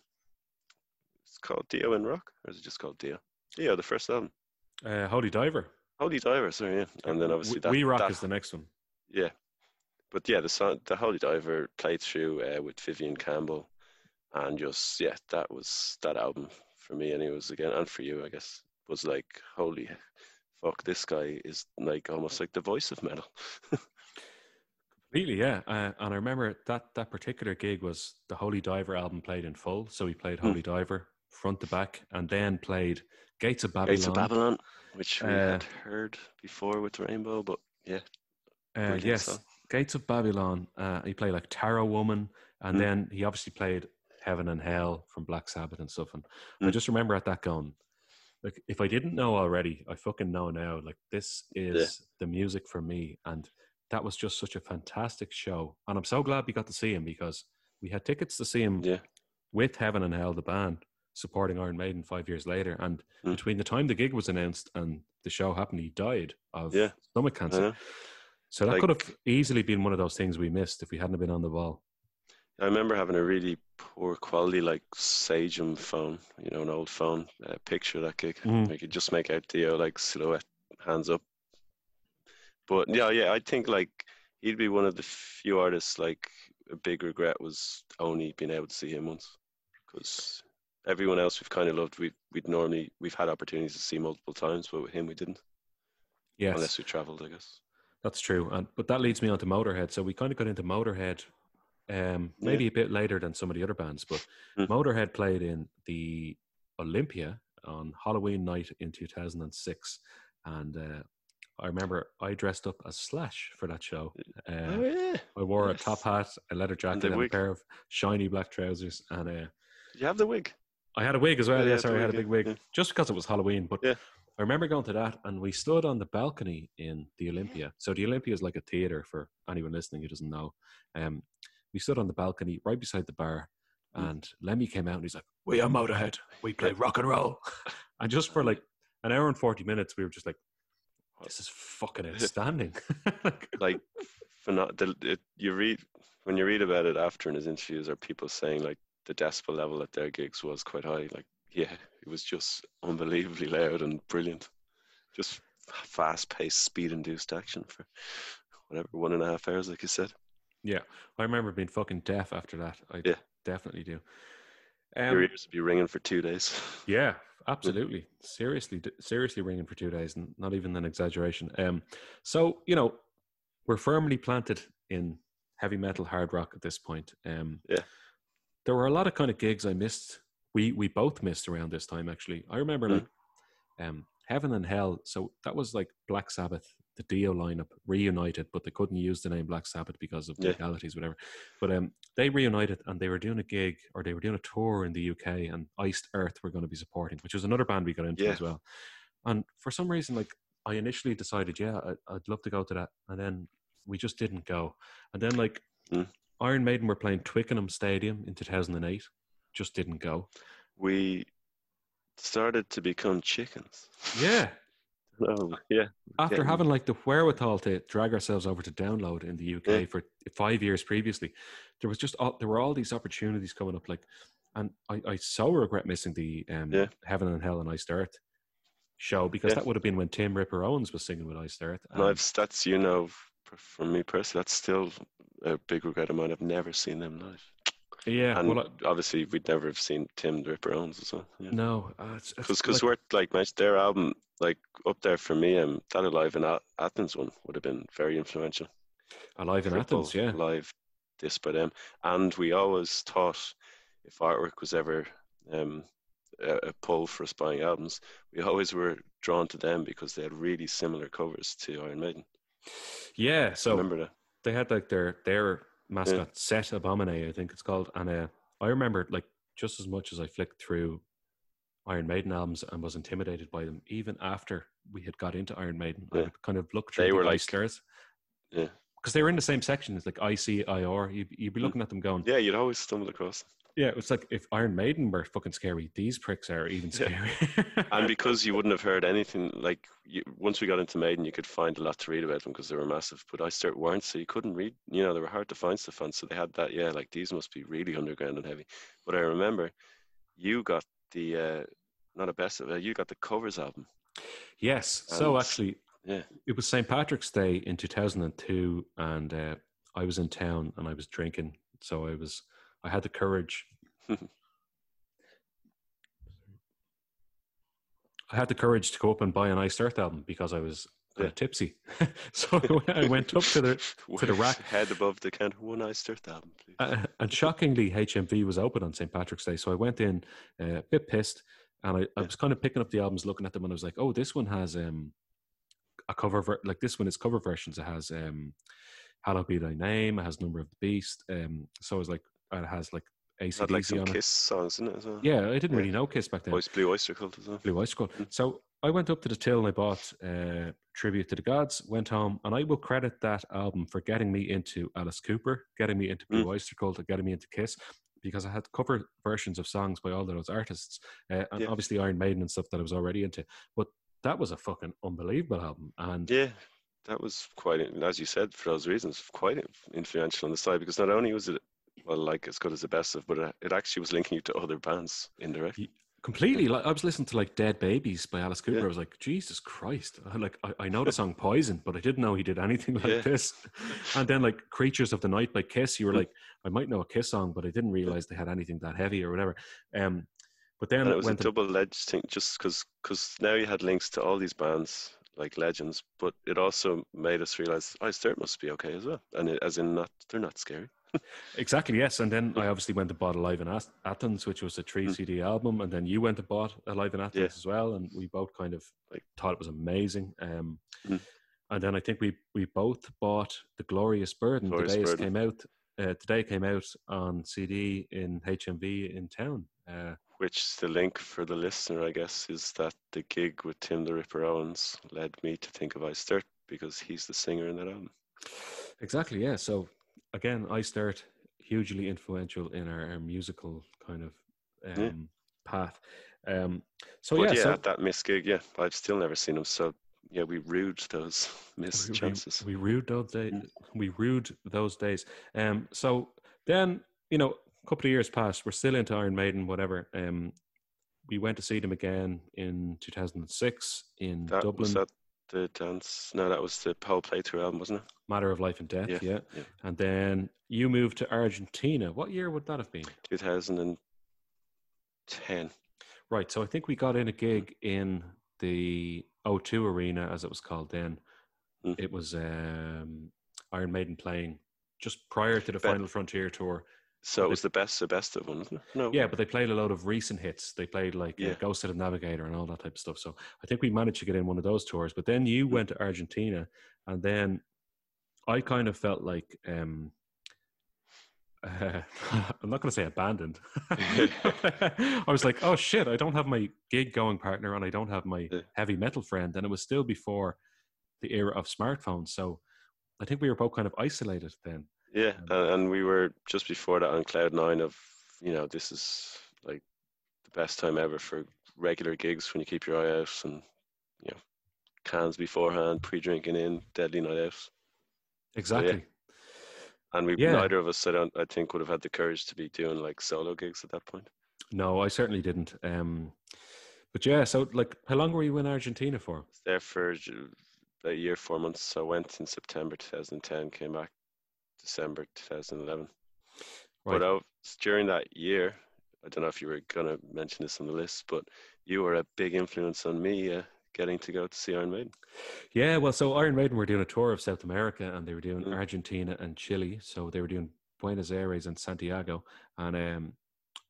it's called Dio in Rock, or is it just called Dio? Dio, the first album. uh, Holy Diver. Holy Diver, sorry, yeah. And then obviously we, that, we Rock that is the next one. Yeah, but yeah, the song, the Holy Diver played through uh, with Vivian Campbell, and just yeah, that was that album for me, and it was again, and for you, I guess, was like holy fuck, this guy is like almost like the voice of metal. Completely, yeah. Uh, and I remember that that particular gig was the Holy Diver album played in full. So he played Hmm. Holy Diver front to back, and then played Gates of Babylon. Gates of Babylon, which we Uh, had heard before with Rainbow, but yeah, Uh, yes, song. Gates of Babylon. Uh, he played like Tarot Woman, and Mm. then he obviously played Heaven and Hell from Black Sabbath and stuff. And I Mm. just remember at that going, like, if I didn't know already, I fucking know now. Like, this is the music for me, and that was just such a fantastic show. And I'm so glad we got to see him because we had tickets to see him yeah, with Heaven and Hell, the band, supporting Iron Maiden five years later. And Mm. between the time the gig was announced and the show happened, he died of Yeah. stomach cancer. So that Like- could have easily been one of those things we missed if we hadn't been on the ball. I remember having a really poor quality, like Sagem phone, you know, an old phone. Uh, picture of that gig. Mm. I could just make out Dio like silhouette, hands up. But yeah, yeah, I think like he'd be one of the few artists. Like a big regret was only being able to see him once. because everyone else we've kind of loved. We we'd normally we've had opportunities to see multiple times, but with him we didn't. Yes, unless we travelled, I guess. That's true, and but that leads me on to Motorhead. So we kind of got into Motorhead, um, maybe yeah. a bit later than some of the other bands, but mm. Motorhead played in the Olympia on Halloween night in 2006, and uh, I remember I dressed up as Slash for that show. Uh, oh yeah, I wore yes. a top hat, a leather jacket, and, and a pair of shiny black trousers, and uh, you have the wig. I had a wig as well. Yeah, yeah sorry, I had a big wig yeah. just because it was Halloween. But yeah. I remember going to that, and we stood on the balcony in the Olympia. So the Olympia is like a theater for anyone listening who doesn't know. Um, we stood on the balcony right beside the bar, mm. and Lemmy came out and he's like, "We are Motorhead. We play rock and roll." and just for like an hour and forty minutes, we were just like, "This is fucking outstanding." like, for not the, it, you read when you read about it after in his interviews, are people saying like the decibel level at their gigs was quite high. Like yeah, it was just unbelievably loud and brilliant. Just fast paced, speed induced action for whatever, one and a half hours, like you said. Yeah, I remember being fucking deaf after that. I yeah. definitely do. Um, Your ears would be ringing for two days. Yeah, absolutely. seriously, seriously ringing for two days, and not even an exaggeration. Um, so you know, we're firmly planted in heavy metal, hard rock at this point. Um, yeah, there were a lot of kind of gigs I missed we we both missed around this time actually. I remember mm. like um, Heaven and Hell. So that was like Black Sabbath, the Dio lineup reunited, but they couldn't use the name Black Sabbath because of yeah. legalities, whatever. But um, they reunited and they were doing a gig or they were doing a tour in the UK, and Iced Earth were going to be supporting, which was another band we got into yeah. as well. And for some reason, like I initially decided, yeah, I, would love to go to that, and then we just didn't go. And then like mm. Iron Maiden were playing Twickenham Stadium in 2008 just didn't go. We started to become chickens. Yeah. Oh, yeah. After having like the wherewithal to drag ourselves over to download in the UK yeah. for five years previously, there was just all, there were all these opportunities coming up. Like, and I, I so regret missing the um, yeah. Heaven and Hell and Iced Earth show because that would have been when Tim Ripper Owens was singing with Iced Earth. And no, that's you know, for me personally, that's still a big regret of mine. I've never seen them live. Yeah, and well, obviously we'd never have seen Tim the Ripper Owens as well. Yeah. No, because uh, because like, we're like my, their album like up there for me. Um, that Alive in Athens one would have been very influential. Alive in Triple Athens, yeah, live this by them, and we always thought if artwork was ever um, a, a pull for us buying albums, we always were drawn to them because they had really similar covers to Iron Maiden. Yeah, so remember that they had like their their mascot yeah. Set Abominae, I think it's called. And uh, I remember like just as much as I flicked through Iron Maiden albums and was intimidated by them, even after we had got into Iron Maiden, yeah. I would kind of look through they the were like. Yeah. Because they were in the same section. It's like ICIR. You'd, you'd be mm. looking at them going. Yeah, you'd always stumble across. Yeah, it's like if Iron Maiden were fucking scary, these pricks are even scary. Yeah. and because you wouldn't have heard anything, like you, once we got into Maiden, you could find a lot to read about them because they were massive. But Iced Earth weren't, so you couldn't read. You know, they were hard to find stuff on. So they had that. Yeah, like these must be really underground and heavy. But I remember you got the uh, not a best of it. You got the covers album. Yes. And so actually, yeah, it was St Patrick's Day in two thousand and two, and uh, I was in town and I was drinking. So I was I had the courage. I had the courage to go up and buy an Iced Earth album because I was yeah. tipsy. so I went up to the to the rack, head above the can. One Iced Earth album, please. Uh, and shockingly, HMV was open on St Patrick's Day, so I went in uh, a bit pissed, and I, I was kind of picking up the albums, looking at them, and I was like, "Oh, this one has um a cover ver- like this one is cover versions. It has um Hallowed Be Thy Name. It has Number of the Beast. Um, so I was like, it has like ACDC like some on Kiss it. songs in it as well. Yeah, I didn't yeah. really know Kiss back then. Blue Oyster Cult as well. Blue Oyster Cult. Mm. So I went up to the till and I bought uh, Tribute to the Gods, went home, and I will credit that album for getting me into Alice Cooper, getting me into Blue mm. Oyster Cult, and getting me into Kiss because I had cover versions of songs by all of those artists, uh, and yeah. obviously Iron Maiden and stuff that I was already into. But that was a fucking unbelievable album, and yeah, that was quite, as you said, for those reasons, quite influential on the side because not only was it well, like as good as the best of, but it, it actually was linking you to other bands indirectly. completely. Like I was listening to like "Dead Babies" by Alice Cooper. Yeah. I was like, Jesus Christ! I, like I, I know the song "Poison," but I didn't know he did anything like Yeah. this. And then like "Creatures of the Night" by Kiss. You were Mm. like, I might know a Kiss song, but I didn't realize they had anything that heavy or whatever. Um, but then and it was a double-edged thing, just because because now you had links to all these bands like legends, but it also made us realize Iced Earth must be okay as well, and it, as in not they're not scary. Exactly, yes. And then I obviously went and bought Alive in Athens, which was a three Mm. CD album. And then you went and bought Alive in Athens Yeah. as well. And we both kind of like thought it was amazing. Um, Mm. And then I think we we both bought The Glorious Burden Glorious the day it Burden. came out. Uh, today came out on CD in HMV in town. Uh, Which the link for the listener, I guess, is that the gig with Tim the Ripper Owens led me to think of Iced Earth because he's the singer in that album. exactly, yeah. So again, I start hugely influential in our, our musical kind of um, Yeah. path. Um, so but yeah, yeah, so that missed gig, yeah, I've still never seen him. So yeah, we rued those missed we, chances. we, we rued those days. We rued those days. Um, so then you know, a couple of years passed. We're still into Iron Maiden, whatever. Um, we went to see them again in 2006 in that Dublin. was that the dance. No, that was the Paul playthrough album, wasn't it? Matter of Life and Death, yeah. Yeah, yeah. And then you moved to Argentina. What year would that have been? 2010. Right. So I think we got in a gig in the O2 Arena, as it was called then. Mm. It was um, Iron Maiden playing just prior to the Bet- Final Frontier tour. So But it was the best, the best of one. No. Yeah, but they played a lot of recent hits. They played like uh, Yeah. Ghost of the Navigator and all that type of stuff. So I think we managed to get in one of those tours. But then you Mm. went to Argentina, and then I kind of felt like um, uh, I'm not going to say abandoned. I was like, oh shit, I don't have my gig going partner, and I don't have my heavy metal friend, and it was still before the era of smartphones. So I think we were both kind of isolated then. Yeah, Um, and, and we were just before that on cloud nine of you know this is like the best time ever for regular gigs when you keep your eye out and you know cans beforehand, pre-drinking in, deadly night out, Exactly. and we Yeah. neither of us I don't I think would have had the courage to be doing like solo gigs at that point. No, I certainly didn't. Um, but yeah, so like, how long were you in Argentina for? There for j- a year, four months. So I went in September 2010, came back December 2011. Right. But during that year, I don't know if you were going to mention this on the list, but you were a big influence on me uh, getting to go to see Iron Maiden. Yeah, well, so Iron Maiden were doing a tour of South America, and they were doing Mm. Argentina and Chile. So they were doing Buenos Aires and Santiago, and um,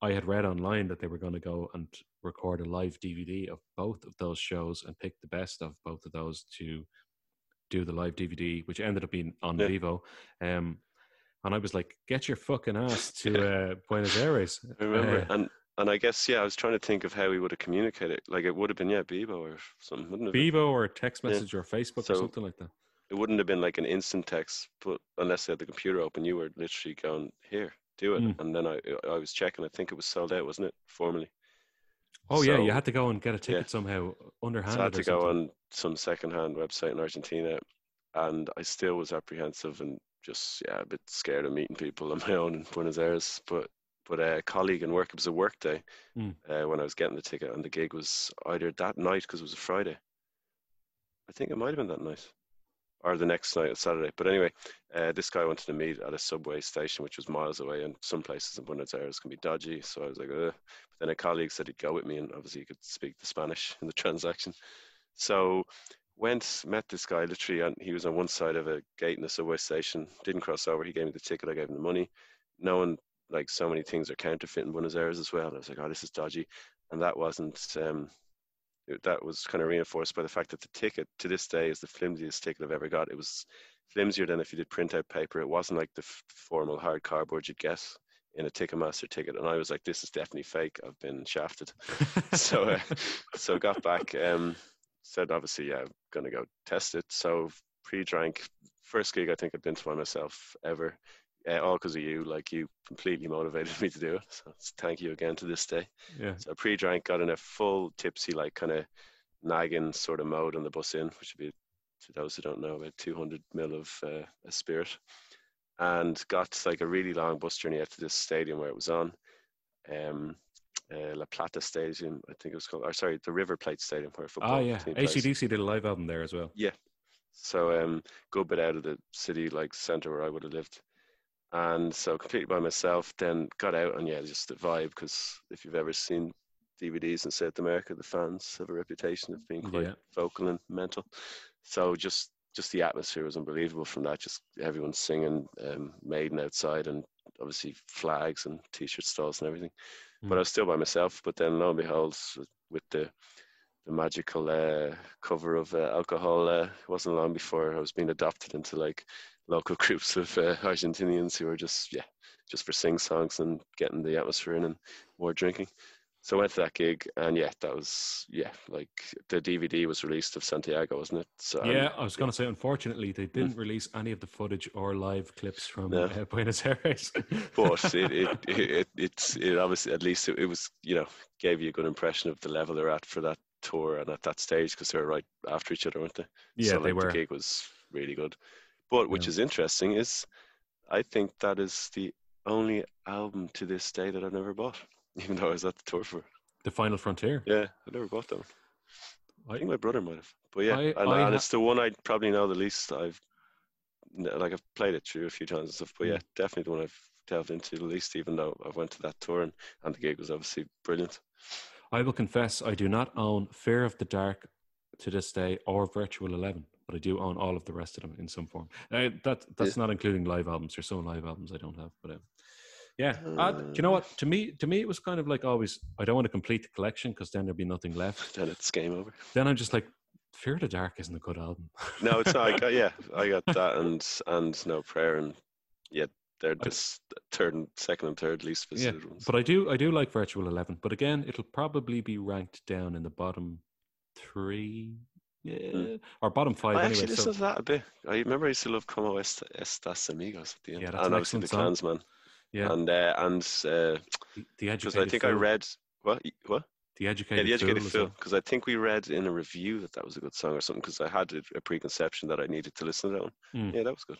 I had read online that they were going to go and record a live DVD of both of those shows and pick the best of both of those to do the live DVD, which ended up being on Yeah. Vivo. Um, and I was like, "Get your fucking ass to uh, Buenos Aires!" I remember, Uh, and and I guess yeah, I was trying to think of how we would have communicated. Like it would have been yeah, Bebo or something, wouldn't it? Vivo or text Yeah. message or Facebook or something like that. It wouldn't have been like an instant text, but unless they had the computer open, you were literally going here, do it, Mm. and then I I was checking. I think it was sold out, wasn't it? Formally. Oh yeah, you had to go and get a ticket yeah. somehow underhanded. So I had to go on some second-hand website in Argentina, and I still was apprehensive and just yeah a bit scared of meeting people on my own in Buenos Aires. But but a colleague in work, it was a work day Mm. uh, when I was getting the ticket, and the gig was either that night because it was a Friday. I think it might have been that night, or the next night, Saturday. But anyway, uh, this guy wanted to meet at a subway station, which was miles away, and some places in Buenos Aires can be dodgy. So I was like, Ugh. but then a colleague said he'd go with me, and obviously he could speak the Spanish in the transaction. So went met this guy literally on he was on one side of a gate in the subway station didn't cross over he gave me the ticket i gave him the money knowing like so many things are counterfeit in buenos aires as well i was like oh this is dodgy and that wasn't um that was kind of reinforced by the fact that the ticket to this day is the flimsiest ticket i've ever got. It was flimsier than if you did print out paper. It wasn't like the f- formal hard cardboard you'd get in a ticketmaster ticket. And i was like this is definitely fake. I've been shafted. So uh, so got back um said obviously yeah i'm gonna go test it. So pre-drank first gig i think i've been to by myself ever uh, all because of you like you completely motivated me to do it so thank you again to this day yeah. so pre-drank got in a full tipsy like kind of nagging sort of mode on the bus in which would be to those who don't know about 200 mil of uh, a spirit and got like a really long bus journey out to this stadium where it was on um uh, La Plata Stadium, I think it was called, or sorry, the River Plate Stadium where football Oh yeah. ACDC did a live album there as well. Yeah, so um, good bit out of the city, like centre where I would have lived, and so completely by myself. Then got out and yeah, just the vibe. Because if you've ever seen DVDs in South America, the fans have a reputation of being quite Yeah. vocal and mental. So just just the atmosphere was unbelievable from that. Just everyone singing, um, Maiden outside, and obviously flags and t-shirt stalls and everything. But Mm. I was still by myself. But then lo and behold, with the the magical uh, cover of uh, alcohol, uh, it wasn't long before I was being adopted into like local groups of uh, Argentinians who were just yeah, just for sing songs and getting the atmosphere in and more drinking. So I went to that gig, and yeah, that was yeah, like the DVD was released of Santiago, wasn't it? So um, Yeah, I was going to say, unfortunately, they didn't release any of the footage or live clips from No. uh, Buenos Aires. but it it, it, it it's it obviously at least it, it was you know gave you a good impression of the level they're at for that tour and at that stage because they were right after each other, weren't they? yeah, so, they were. The gig was really good. But which Yeah. is interesting is I think that is the only album to this day that I've never bought, even though I was at the tour for. it. The Final Frontier. Yeah, I never bought that one. I I- think my brother might have. But yeah, I- and, I and ha- it's the one I probably know the least. I've like I've played it through a few times and stuff. But yeah, hmm. definitely the one I've delved into the least. Even though I went to that tour and, and the gig was obviously brilliant. I will confess, I do not own Fear of the Dark to this day or Virtual Eleven, but I do own all of the rest of them in some form. Uh, that that's not including live albums. There's some live albums I don't have, but uh, yeah. Uh, do you know what? To me, to me, it was kind of like always. I don't want to complete the collection because then there'd be nothing left. Then it's game over. Then I'm just like, Fear of the Dark isn't a good album. No, it's not. I got, yeah, I got that and and no prayer and yeah, they're this third and second and third least Yeah, visited ones. but I do I do like Virtual Eleven. But again, it'll probably be ranked down in the bottom three, yeah, or bottom five. I anyway. actually so- listened to that a bit. I remember I used to love Como Est- Estas Amigos at the end, Yeah, that's and an obviously the excellent Clansman, yeah, and uh, and uh, the, the because educated I think Fool, I read what what the educated. yeah the Educated Fool as Fool well. because I think we read in a review that that was a good song or something because I had a, a preconception that I needed to listen to that one. Mm. Yeah, that was good.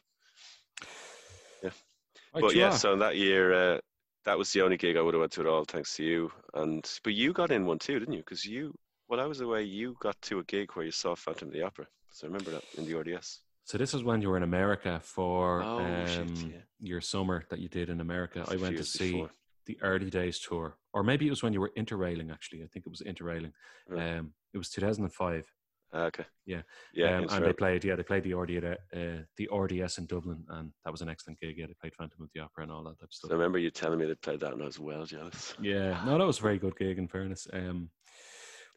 Right, but yeah, are. so that year, uh, that was the only gig I would have went to at all, thanks to you. And but you got in one too, didn't you? Because you, while I was away, you got to a gig where you saw Phantom of the Opera. So I remember that in the RDS. So this is when you were in America for Oh, um, shit, yeah. your summer that you did in America. That's I went to see before. the early days tour, or maybe it was when you were interrailing. Actually, I think it was interrailing. Right. Um, it was 2005. Ah, okay. Yeah. Yeah. um, and they played, yeah, they played the RDS, uh, the RDS in Dublin, and that was an excellent gig. Yeah, they played Phantom of the Opera and all that type of So stuff. I remember you telling me they played that, and I was well jealous. Yeah, no, that was a very good gig in fairness. Um,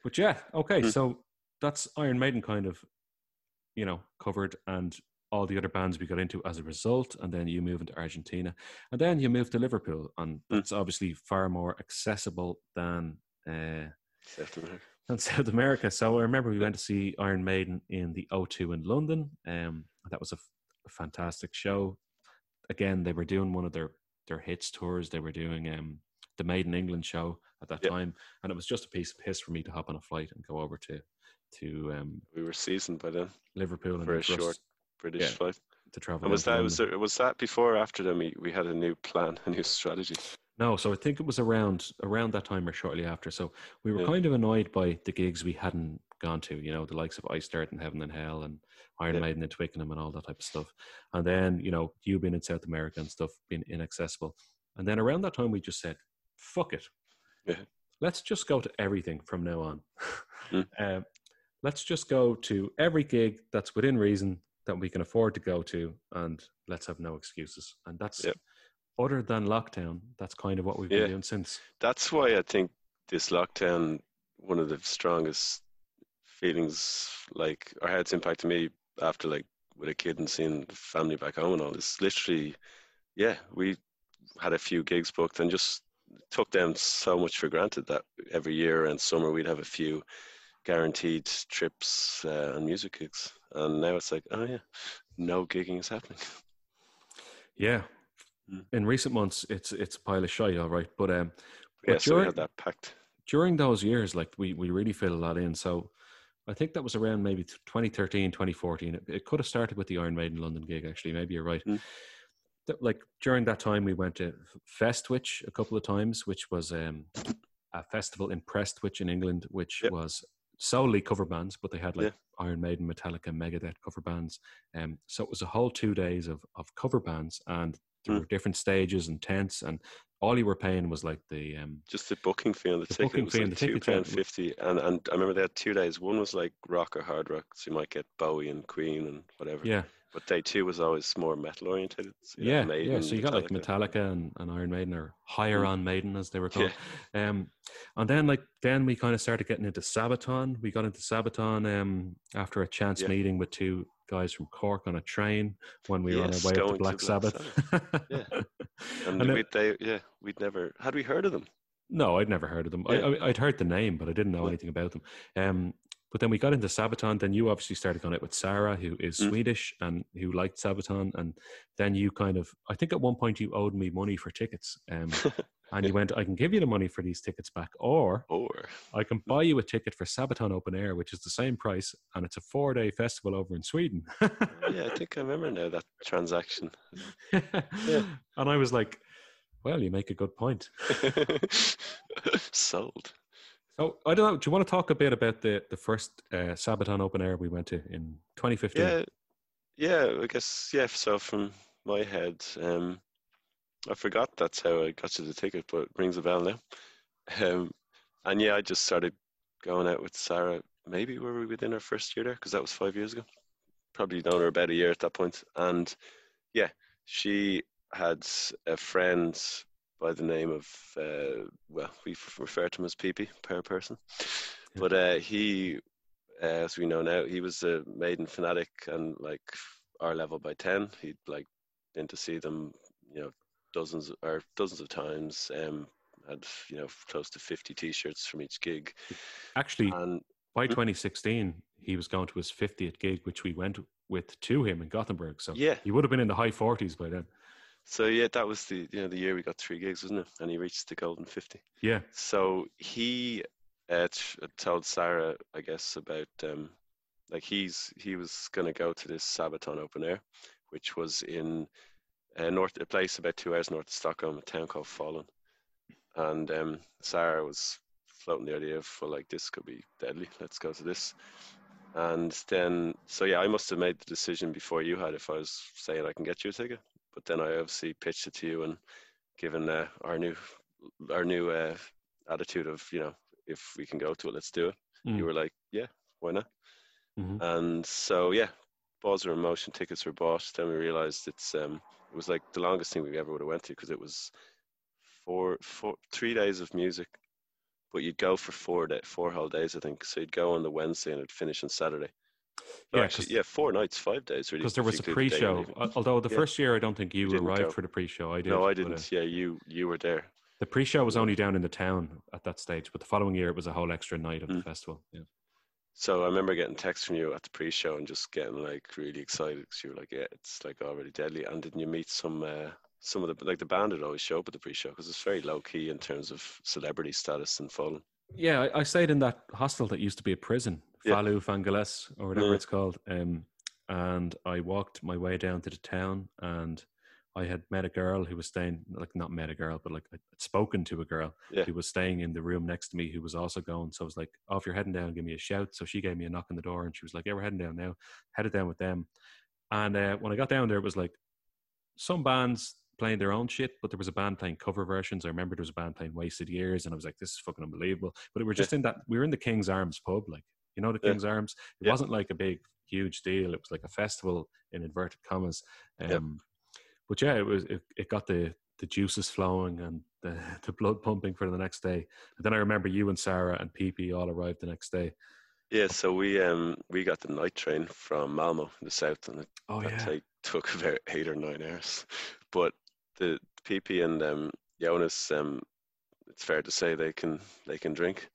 but yeah, okay, Hmm. so that's Iron Maiden kind of, you know, covered, and all the other bands we got into as a result, and then you move into Argentina, and then you move to Liverpool, and Hmm. that's obviously far more accessible than. Uh, South America. than South America. So I remember we went to see Iron Maiden in the O2 in London. Um, that was a, f- a fantastic show. Again, they were doing one of their their hits tours. They were doing um, the Made in England show at that Yeah. time, and it was just a piece of piss for me to hop on a flight and go over to to um, We were seasoned by then Liverpool and for then a for short British Yeah. flight. to travel. And was that was there, was that before or after then we, we had a new plan, a new strategy? No, so I think it was around around that time or shortly after. So we were Yeah. kind of annoyed by the gigs we hadn't gone to, you know, the likes of Iced Earth and Heaven and Hell and Iron Yeah. Maiden and Twickenham and all that type of stuff. And then, you know, you being in South America and stuff being inaccessible. And then around that time we just said, fuck it. Yeah. Let's just go to everything from now on. Mm. um, let's just go to every gig that's within reason that we can afford to go to and let's have no excuses. And that's Yep. other than lockdown, that's kind of what we've Yeah. been doing since. That's why I think this lockdown, one of the strongest feelings, like, or how it's impacted me after, like, with a kid and seeing the family back home and all this. Literally, yeah, we had a few gigs booked and just took them so much for granted that every year and summer we'd have a few guaranteed trips uh, and music gigs. And now it's like, oh yeah, no gigging is happening. Yeah. Mm. In recent months, it's it's a pile of shite, all right. But um, yeah, But so we during- had that packed. during those years, like we we really filled a lot in. So I think that was around maybe 2013, 2014. It, it could have started with the Iron Maiden London gig, actually. Maybe you're right. Mm. That- Like during that time, we went to Festwich a couple of times, which was um, a festival in Prestwich in England, which Yep. was solely cover bands, but they had like Yeah. Iron Maiden, Metallica, Megadeth cover bands. Um, so it was a whole two days of, of cover bands, and there Mm. were different stages and tents, and all you were paying was like the um, Just the booking fee on the, The ticket booking was fee like on the two pound fifty, and and I remember they had two days. One was like rock or hard rock, so you might get Bowie and Queen and whatever. yeah, But day two was always more metal oriented. So you had yeah, yeah. So you got like Metallica and, and Iron Maiden, or higher Mm. on Maiden as they were called. Yeah, Um, and then like then we kind of started getting into Sabaton. We got into Sabaton um, after a chance Yeah. meeting with two guys from Cork on a train when we Yes, were on our way up going to to Black Black Sabbath. Yeah. And and, then- we they yeah we'd never had we heard of them. no, I'd never heard of them. I, Yeah. I, I'd heard the name, but I didn't know Yeah. anything about them. Um, but then we got into Sabaton. Then you obviously started on it with Sarah, who is Mm. Swedish and who liked Sabaton. And then you kind of, I think at one point you owed me money for tickets. Um, and you went, I can give you the money for these tickets back, or or I can buy you a ticket for Sabaton Open Air, which is the same price, and it's a four day festival over in Sweden. yeah, I think I remember now that transaction. yeah. And I was like, well, you make a good point. Sold. So I don't know. Do you want to talk a bit about the, the first uh, Sabaton Open Air we went to in 2015? Yeah, yeah. I guess yeah. So from my head, um, I forgot that's how I got you the ticket, but it rings a bell now. Um, and yeah, I just started going out with Sarah. Maybe were we within our first year there? Because that was five years ago. Probably known her about a year at that point. And yeah, she had a friend by the name of uh, well, we refer to him as PP, per person. Yeah. But uh, he, uh, as we know now, he was a Maiden fanatic and like our level by ten. He'd like been to see them, you know, dozens or dozens of times. Um, had you know close to fifty T-shirts from each gig, Actually, and by Hmm? 2016, he was going to his 50th gig, which we went with to him in Gothenburg. So yeah, he would have been in the high 40s by then. So yeah, that was the you know the year we got three gigs, wasn't it? And he reached the golden fifty. Yeah. So he uh, told Sarah, I guess, about um, like he's he was going to go to this Sabaton open air, which was in uh, north a place about two hours north of Stockholm, a town called Falun. And um, Sarah was floating the idea of well, like this could be deadly. Let's go to this. And then, so yeah, I must have made the decision before you had if I was saying I can get you a ticket. But then I obviously pitched it to you, and given uh, our new our new uh, attitude of you know if we can go to it, let's do it. Mm. You were like, yeah, why not? Mhm. And so yeah, balls were in motion. Tickets were bought. Then we realized it's um it was like the longest thing we ever would have went to because it was four four three days of music, but you'd go for four day, four whole days I think. So you'd go on the Wednesday and it'd finish on Saturday. Yeah, actually, yeah, four nights, five days really. Because there was a the pre-show. Al- Although the Yeah. first year, I don't think you didn't arrived go. for the pre-show. I did. No, I but, uh, didn't. yeah, you you were there. the pre-show was only down in the town at that stage, but the following year it was a whole extra night of the Mm. festival. Yeah. So I remember getting texts from you at the pre-show and just getting like really excited because you were like, "Yeah, it's like already deadly." And didn't you meet some uh, some of the like the band would always show up at the pre-show because it's very low key in terms of celebrity status and Falun. Yeah, I, I stayed in that hostel that used to be a prison, Yeah. Falu Fangalas, or whatever Yeah. it's called. Um, and I walked my way down to the town, and I had met a girl who was staying, like not met a girl, but like I'd spoken to a girl Yeah. who was staying in the room next to me who was also going. So I was like, oh, if you're heading down, give me a shout. So she gave me a knock on the door, and she was like, yeah, we're heading down now. Headed down with them. And uh, when I got down there, it was like some bands playing their own shit, but there was a band playing cover versions. I remember there was a band playing Wasted Years, and I was like, this is fucking unbelievable. But we were just in that, we were in the King's Arms pub, like, you know, the Yeah. King's Arms. It Yeah. wasn't like a big, huge deal. It was like a festival in inverted commas. Um, Yeah. But yeah, it was, it, it got the, the juices flowing and the, the blood pumping for the next day. And then I remember you and Sarah and PP all arrived the next day. Yeah, so we um we got the night train from Malmo in the south, and it Oh, yeah. take, took about eight or nine hours. But the PP and um, Jonas, um, it's fair to say they can they can drink.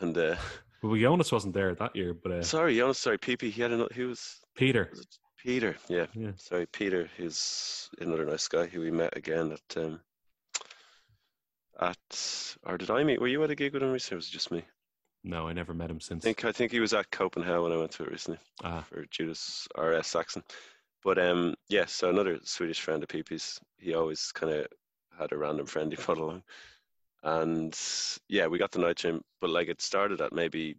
And uh, Well, Jonas wasn't there that year, but uh, sorry, Jonas, sorry, PP, he had another. He was Peter. was Peter, yeah. Yeah. Sorry, Peter is another nice guy who we met again at um at or did I meet? Were you at a gig with him recently? Or was it just me? No, I never met him since. I think I think he was at Copenhagen when I went to it recently. Ah, for Judas R.S. Saxon. But um, yeah, so another Swedish friend of PP's, he always kind of had a random friend he put along. And yeah, we got the night train, but like it started at maybe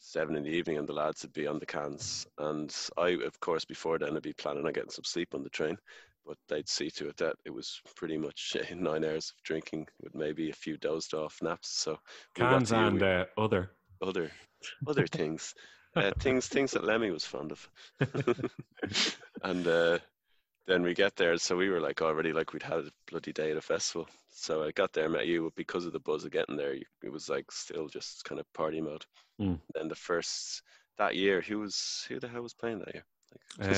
seven in the evening, and the lads would be on the cans, and I, of course, before then, I'd be planning on getting some sleep on the train, but they'd see to it that it was pretty much nine hours of drinking with maybe a few dozed off naps. So Cans and uh, other. other other things, uh, things things that Lemmy was fond of, and uh, then we get there. So we were like already like we'd had a bloody day at a festival. So I got there, met you, but because of the buzz of getting there, it was like still just kind of party mode. Mm. Then the first that year, who was who the hell was playing that year? Like,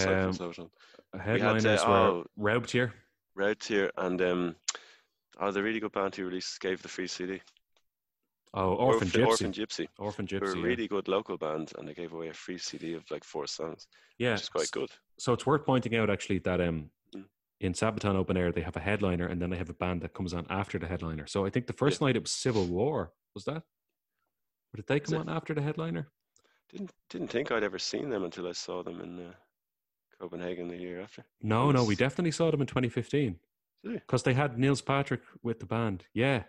Um? Headliners uh, were oh. Raubtier. Red Tier and um, oh, the really good band who released gave the free CD. Oh, Orphan Gypsy. Orphan Gypsy. Orphan Gypsy. a yeah. really good local band, and they gave away a free CD of like four songs, yeah. which is quite good. So it's worth pointing out actually that um, Mm. in Sabaton Open Air they have a headliner and then they have a band that comes on after the headliner. So I think the first night it was Civil War. Was that? Or did they come on after the headliner? Didn't didn't think I'd ever seen them until I saw them in uh, Copenhagen the year after. No, no, we definitely saw them in 2015 because they had Nils Patrik with the band. Yeah.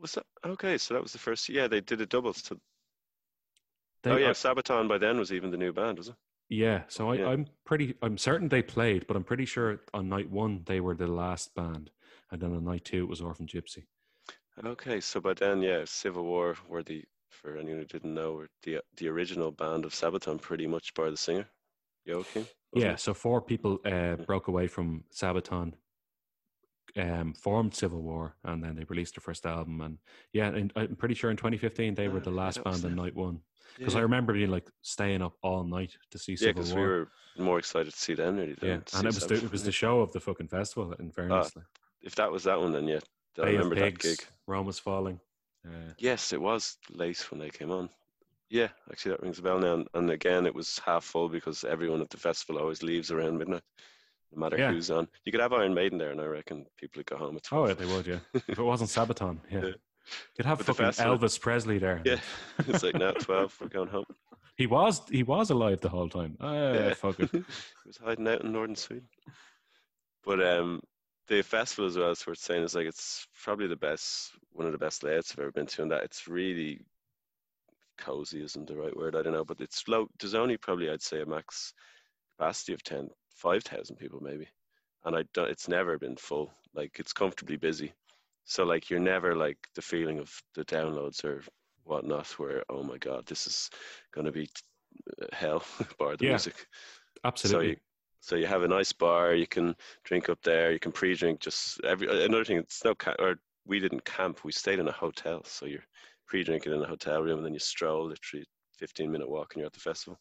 Was that okay? So that was the first. Yeah, they did a double. So, They, oh yeah, I- Sabaton by then was even the new band, was it? yeah. So I, Yeah. I'm pretty, I'm certain they played, but I'm pretty sure on night one they were the last band. And then on night two it was Orphan Gypsy. Okay, so by then, yeah, Civil War were the for anyone who didn't know, were the the original band of Sabaton, pretty much by the singer, Joakim. Yeah, so four people uh, broke away from Sabaton, um, formed Civil War, and then they released their first album. And yeah, and I'm pretty sure in 2015 they were Ah, the last band on night one. Because yeah. I remember being like staying up all night to see Yeah, Civil because we were more excited to see them really than yeah, to and see it was the, it was the show of the fucking festival. In fairness, like, If that was that one, then yeah, I Bay remember that Pigs, gig. Rome was falling. Uh, Yes, it was late when they came on. Yeah, actually, that rings a bell now. And, and again, it was half full because everyone at the festival always leaves around midnight, no matter Yeah. who's on. You could have Iron Maiden there, and I reckon people would go home at oh, 12. yeah, they would, yeah. if it wasn't Sabaton, yeah. Yeah. You'd have the fucking Elvis Presley there. Yeah, it's like now 12, we're going home. He was he was alive the whole time. Ah, Yeah. fuck it. he was hiding out in northern Sweden. But um, the festival as well, as we're saying, is like it's probably the best, one of the best layouts I've ever been to, and that it's really cozy isn't the right word. I don't know, but it's low. There's only probably I'd say a max capacity of 10, 5,000 people maybe, and I don't. It's never been full. Like it's comfortably busy, so like you're never like the feeling of the downloads or whatnot, where oh my god, this is gonna be uh, hell bar the Yeah. music. Absolutely. So you, so you have a nice bar. You can drink up there. You can pre-drink. Just every another thing. It's no ca- or we didn't camp. We stayed in a hotel. So you're pre-drinking in a hotel room, and then you stroll literally 15 minute walk, and you're at the festival.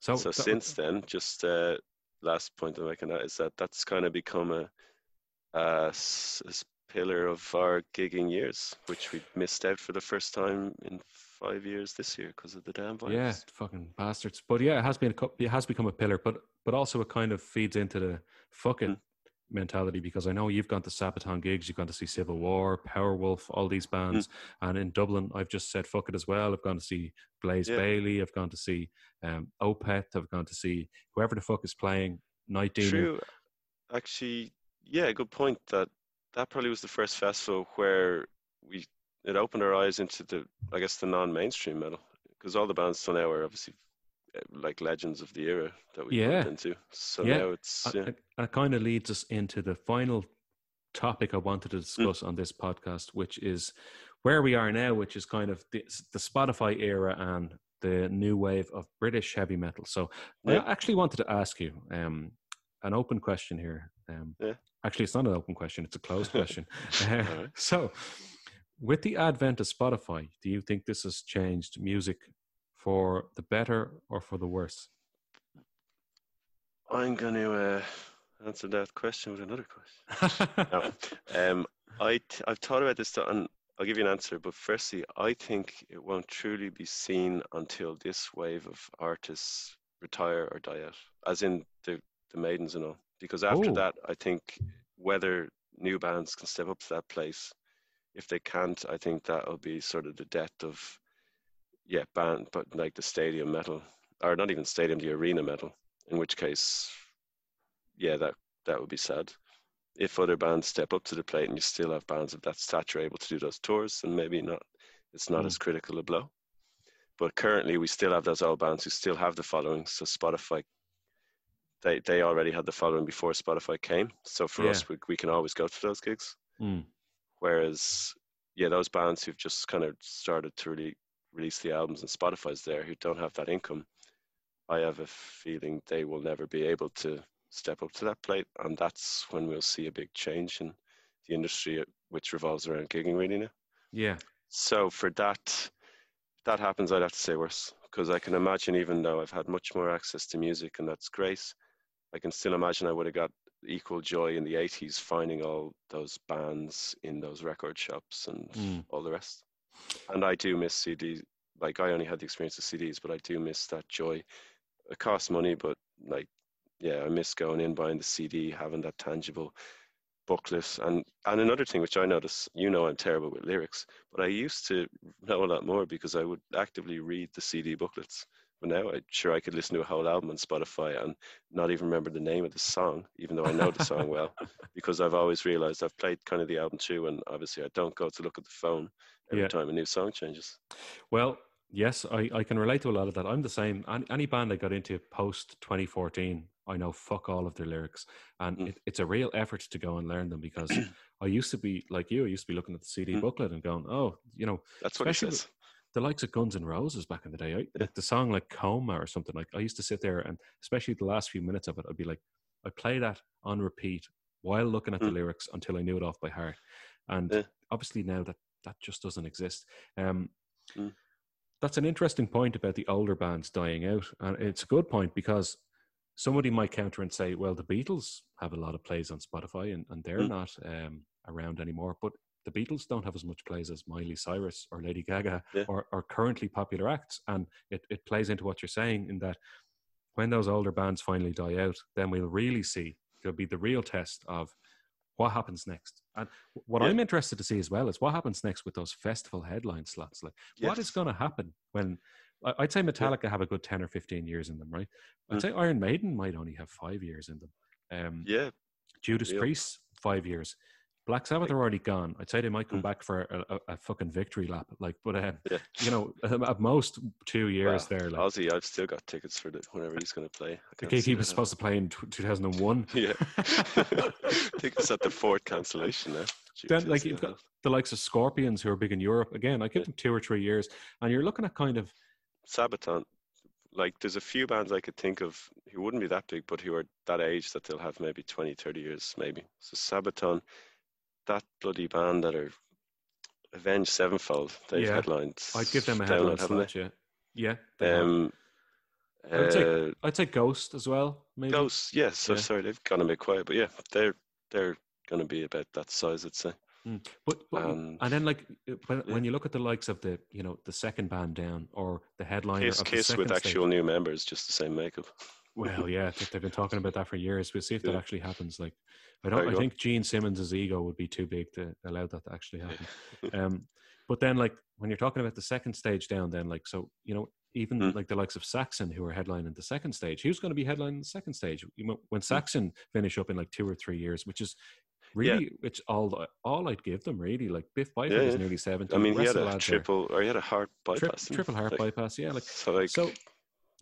So so since then, just uh, last point I'm making that is that that's kind of become a pillar of our gigging years, which we missed out for the first time in five years this year because of the damn virus. Yeah, fucking bastards. But yeah, it has been a, it has become a pillar, but but also it kind of feeds into the fucking Mm. Mentality because I know you've gone to Sabaton gigs, you've gone to see Civil War, Powerwolf, all these Mm. bands, and in Dublin, I've just said fuck it as well. I've gone to see Blaze Yeah. Bayley, I've gone to see um, Opeth, I've gone to see whoever the fuck is playing Night Demon. True. Actually, yeah, good point. That that probably was the first festival where we it opened our eyes into the I guess the non-mainstream metal because all the bands till now are obviously like legends of the era that we Yeah. into. So Yeah. now it's yeah. and it kind of leads us into the final topic I wanted to Mm. discuss on this podcast, which is where we are now, which is kind of the, the Spotify era and the new wave of British heavy metal. So Yeah. I actually wanted to ask you um, an open question here. Um, Yeah. Actually, it's not an open question; it's a closed question. Uh, Alright. So, with the advent of Spotify, do you think this has changed music for the better or for the worse? I'm going to uh, answer that question with another question. No. Um, I t- I've thought about this, and I'll give you an answer. But firstly, I think it won't truly be seen until this wave of artists retire or die out, as in the the maidens and all. Because after Oh. that, I think whether new bands can step up to that place, if they can't, I think that'll be sort of the death of yeah band, but like the stadium metal, or not even stadium, the arena metal. In which case, yeah, that that would be sad if other bands step up to the plate and you still have bands of that stature able to do those tours, and maybe not, it's not Mm. as critical a blow. But currently, we still have those old bands who still have the following. So Spotify, they they already had the following before Spotify came. So for Yeah. us, we, we can always go to those gigs. Mm. Whereas, yeah, those bands who've just kind of started to really release the albums and Spotify's there who don't have that income, I have a feeling they will never be able to step up to that plate, and that's when we'll see a big change in the industry, uh, which revolves around gigging really now. Yeah. So for that, if that happens, I'd have to say worse because I can imagine, even though I've had much more access to music and that's great, I can still imagine I would have got equal joy in the 80s finding all those bands in those record shops and Mm. all the rest. And I do miss CDs. Like I only had the experience of CDs, but I do miss that joy. It costs money, but like, yeah, I miss going in, buying the CD, having that tangible booklet. And and another thing which I notice, you know, I'm terrible with lyrics, but I used to know a lot more because I would actively read the CD booklets. But now I'm sure I could listen to a whole album on Spotify and not even remember the name of the song, even though I know the song well, because I've always realized I've played kind of the album too. and obviously I don't go to look at the phone every Yeah. time a new song changes. Well, yes, I, I can relate to a lot of that. I'm the same. Any, any band I got into post 2014, I know fuck all of their lyrics. And Mm. it, it's a real effort to go and learn them because I used to be like you, I used to be looking at the CD Mm. booklet and going, oh, you know, That's what Especially says. the likes of Guns N' Roses back in the day, I, Yeah. the song like Coma or something like I used to sit there and especially the last few minutes of it, I'd be like, I play that on repeat while looking at the Mm. lyrics until I knew it off by heart. And Yeah. obviously now that that just doesn't exist. Um, Mm. That's an interesting point about the older bands dying out, and it's a good point because somebody might counter and say, "Well, the Beatles have a lot of plays on Spotify, and, and they're Mm. not um, around anymore." But the Beatles don't have as much plays as Miley Cyrus or Lady Gaga Yeah. or, or currently popular acts, and it, it plays into what you're saying in that when those older bands finally die out, then we'll really see there'll be the real test of what happens next. And what Yeah. I'm interested to see as well is what happens next with those festival headline slots. Like, what is going to happen when I'd say Metallica have a good 10 or 15 years in them, right? I'd Mm. say Iron Maiden might only have five years in them. Um, Yeah, Judas Yep. Priest, five years. Black Sabbath are already gone. I'd say they might come Mm. back for a, a, a fucking victory lap. Like, but um, yeah. you know, at most two years there. Like, Ozzy, I've still got tickets for the whenever he's going to play. The gig he was supposed to play in t- 2001. Yeah. It's at the fourth cancellation now. Then, like, you've got the likes of Scorpions who are big in Europe. Again, I give Yeah. them two or three years, and you're looking at kind of Sabaton. Like, there's a few bands I could think of who wouldn't be that big, but who are that age that they'll have maybe 20, 30 years, maybe. So, Sabaton, that bloody band that are Avenged Sevenfold, they've Yeah. headlined. I'd give them a headline haven't slot. Yeah, yeah. they? they have. Um, I would say uh, I'd say Ghost as well. Maybe. Ghosts, yes. So Yeah. sorry, they've gone a bit quiet, but yeah, they're they're going to be about that size, I'd say. Mm. But, but Um, and then like uh, when, yeah. when you look at the likes of the you know the second band down or the headliner Kiss, of Kiss with stage. actual new members, just the same makeup. Well, yeah, they- they've been talking about that for years. We'll see if that actually happens. Like, I don't. I good. think Gene Simmons' ego would be too big to allow that to actually happen. um, but then, like when you're talking about the second stage down, then like so, you know, even Mm. like the likes of Saxon who are headlining the second stage, who's going to be headlining the second stage? You know, when Saxon finish up in like two or three years, which is Yeah. really it's all all I'd give them really. Like Biff Byford Yeah, is nearly seventy. I mean, he had a triple, or he had a heart bypass. didn't triple heart Like, bypass. Yeah, like So, like, so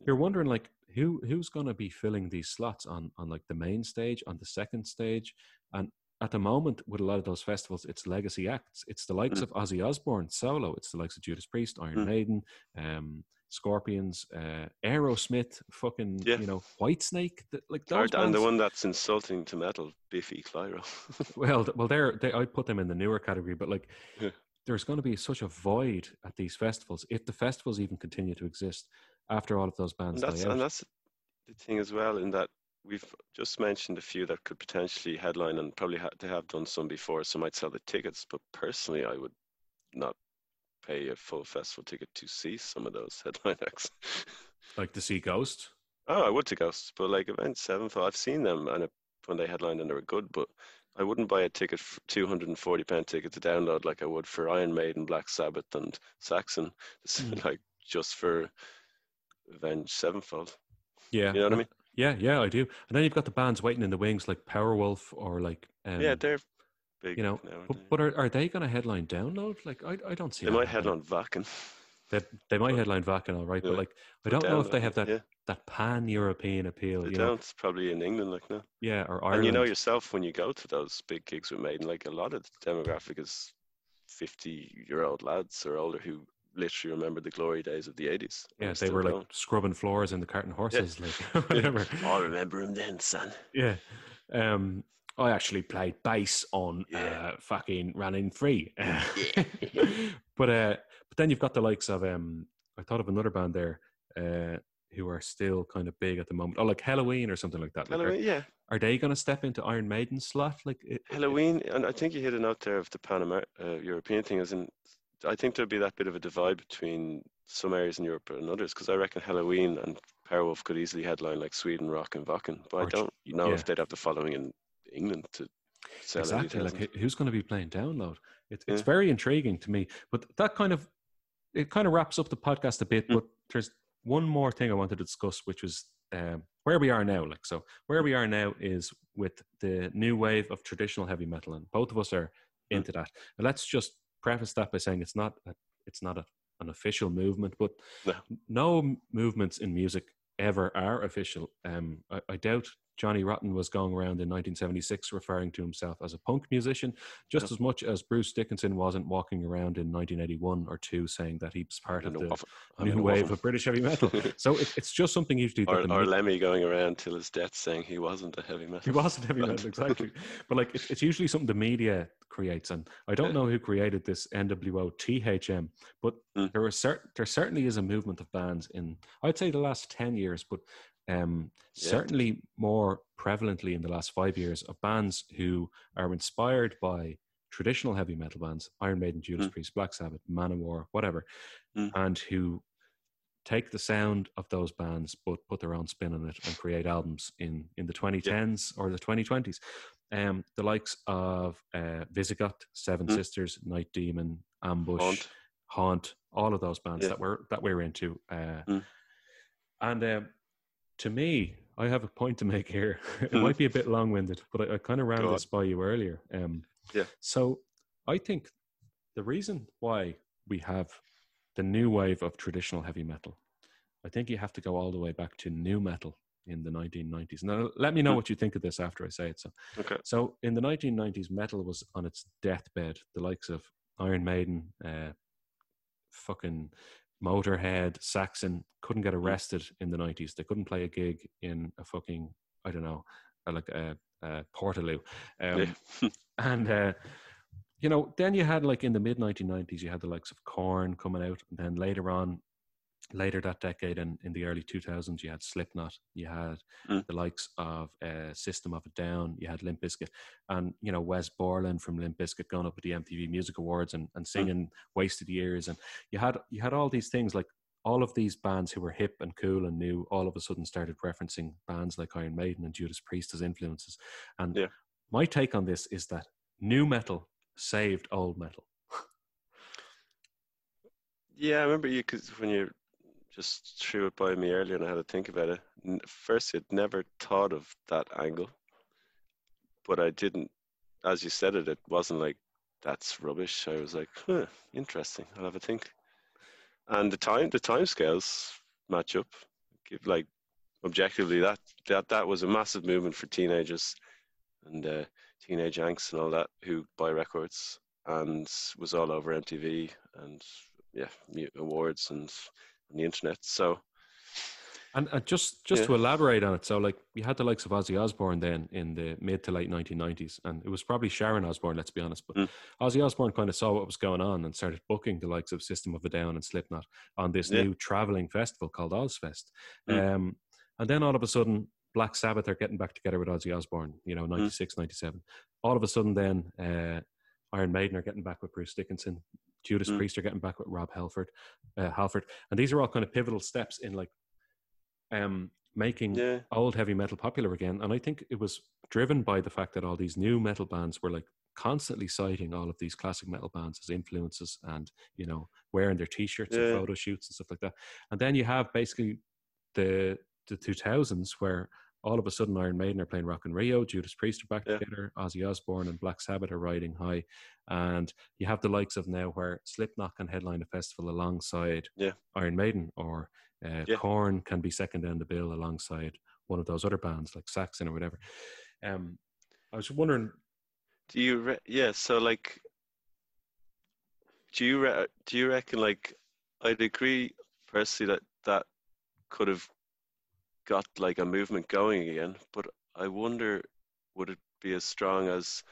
you're wondering like who who's going to be filling these slots on on like the main stage on the second stage and at the moment with a lot of those festivals it's legacy acts it's the likes Mm. of ozzy osbourne solo it's the likes of judas priest iron Mm. maiden um scorpions uh aerosmith fucking Yeah. you know white snake like those and the one that's insulting to metal, Biffy Clyro. well, well, they're they. I'd put them in the newer category, but like, Yeah. there's going to be such a void at these festivals if the festivals even continue to exist after all of those bands and that's and that's the thing as well in that we've just mentioned a few that could potentially headline and probably ha- they have done some before so might sell the tickets but personally i would not pay a full festival ticket to see some of those headline acts like to see Ghost. oh i would to ghosts but like avenged sevenfold i've seen them and it, when they headlined and they were good but i wouldn't buy a ticket for 240 pound ticket to download like i would for iron maiden black sabbath and saxon Mm. like just for avenged sevenfold Yeah, you know what i mean Yeah, yeah, I do. And then you've got the bands waiting in the wings like Powerwolf or like um, yeah, they're big. you know, but, but are, are they going to headline Download? Like I, I don't see. they might headline Wacken. They, they might headline Wacken, all right, but like I don't know if they have that Yeah, that pan European appeal. they You know, don't. Probably in England, like no. yeah, or Ireland. And you know yourself when you go to those big gigs with Maiden, like a lot of the demographic is fifty-year-old lads or older who literally remember the glory days of the eighties. yeah, they were like scrubbing floors in the Cart and Horses, like whatever. I remember him then, son. Yeah. Um, I actually played bass on Yeah. uh, fucking running free. but uh, but then you've got the likes of um, I thought of another band there uh, who are still kind of big at the moment. Oh, like Helloween or something like that. Like, are, yeah, are they going to step into Iron Maiden slot? Like it, it- Helloween, and I think you hit a note there of the Pan Amer- uh, European thing. Is in, I think there'll be that bit of a divide between some areas in Europe and others, because I reckon Helloween and Powerwolf could easily headline like Sweden, Rock, and Wacken. But Or I don't know yeah. if they'd have the following in England to sell exactly. Like who's going to be playing Download? It, it's Yeah. very intriguing to me. But that kind of it kind of wraps up the podcast a bit. Mm. But there's one more thing I wanted to discuss, which was um, where we are now. Like so, where we are now is with the new wave of traditional heavy metal, and both of us are Mm. into that. And let's just preface that by saying it's not a, it's not a, an official movement, but No. no movements in music ever are official. Um, I, I doubt Johnny Rotten was going around in 1976 referring to himself as a punk musician, just No. as much as Bruce Dickinson wasn't walking around in 1981 or two saying that he was part I'm of the waffle- I'm new wave of British heavy metal. so it, it's just something usually or, or Lemmy going around till his death saying he wasn't a heavy metal. he wasn't heavy metal, exactly. But like, it's, it's usually something the media creates, and I don't Yeah. know who created this NWO THM, but Mm. there are cert- there certainly is a movement of bands in I'd say the last ten years, but um, Yeah. certainly more prevalently in the last five years of bands who are inspired by traditional heavy metal bands, Iron Maiden, Judas Mm. Priest, Black Sabbath, Manowar, whatever, Mm. and who take the sound of those bands but put their own spin on it and create albums in in the 2010s or the 2020s um the likes of uh visigoth seven Mm. sisters night demon ambush Haunt. haunt all of those bands Yeah. that we're that we're into uh Mm. and um to me i have a point to make here it Mhm. might be a bit long-winded but i, I kind of ran Go this by you earlier um Yeah. so i think the reason why we have the new wave of traditional heavy metal. I think you have to go all the way back to new metal in the 1990s. Now, let me know Mm. what you think of this after I say it. So, Okay. so in the 1990s, metal was on its deathbed. The likes of Iron Maiden, uh, fucking Motorhead, Saxon couldn't get arrested in the 90s. They couldn't play a gig in a fucking, I don't know, like a, a Portaloo. Um, yeah. and uh, you know, then you had like in the mid 1990s, you had the likes of Korn coming out, and then later on, later that decade and in the early 2000s, you had Slipknot, you had Mm. the likes of uh, System of a Down, you had Limp Bizkit, and you know Wes Borland from Limp Bizkit going up at the MTV Music Awards and, and singing "Wasted Years," and you had you had all these things like all of these bands who were hip and cool and new all of a sudden started referencing bands like Iron Maiden and Judas Priest as influences. And Yeah. my take on this is that new metal saved old metal. Yeah, I remember you because when you just threw it by me earlier and I had to think about it. First, I'd never thought of that angle, but I didn't. As you said it, it wasn't like that's rubbish. I was like, huh, interesting. I'll have a think. And the time, the time scales match up. Like objectively that that that was a massive movement for teenagers and uh, teenage angst and all that who buy records and was all over MTV and yeah, awards and on the internet. So And uh, just just Yeah. to elaborate on it, so like you had the likes of Ozzy Osbourne then in the mid to late 1990s, and it was probably Sharon Osbourne, let's be honest. But Mm. Ozzy Osbourne kind of saw what was going on and started booking the likes of System of a Down and Slipknot on this Yeah. new traveling festival called Ozzfest. Mm. Um, and then all of a sudden, Black Sabbath are getting back together with Ozzy Osbourne, you Mm. know, 96, 97. All of a sudden, then uh, Iron Maiden are getting back with Bruce Dickinson. Judas Mm. Priest are getting back with Rob Halford, uh, Halford, and these are all kind of pivotal steps in like um, making yeah, old heavy metal popular again. And I think it was driven by the fact that all these new metal bands were like constantly citing all of these classic metal bands as influences and, you know, wearing their t shirts Yeah. and photo shoots and stuff like that. And then you have basically the the 2000s where all of a sudden Iron Maiden are playing Rock in Rio, Judas Priest are back Yeah. together, Ozzy Osbourne and Black Sabbath are riding high, and you have the likes of now where Slipknot can headline a festival alongside Yeah. Iron Maiden, or uh, Yeah. Korn can be second down the bill alongside one of those other bands like Saxon or whatever. Um, I was wondering, Do you re- yeah, so like do you re- do you reckon like I'd agree personally that that could have got like a movement going again, but I wonder would it be as strong as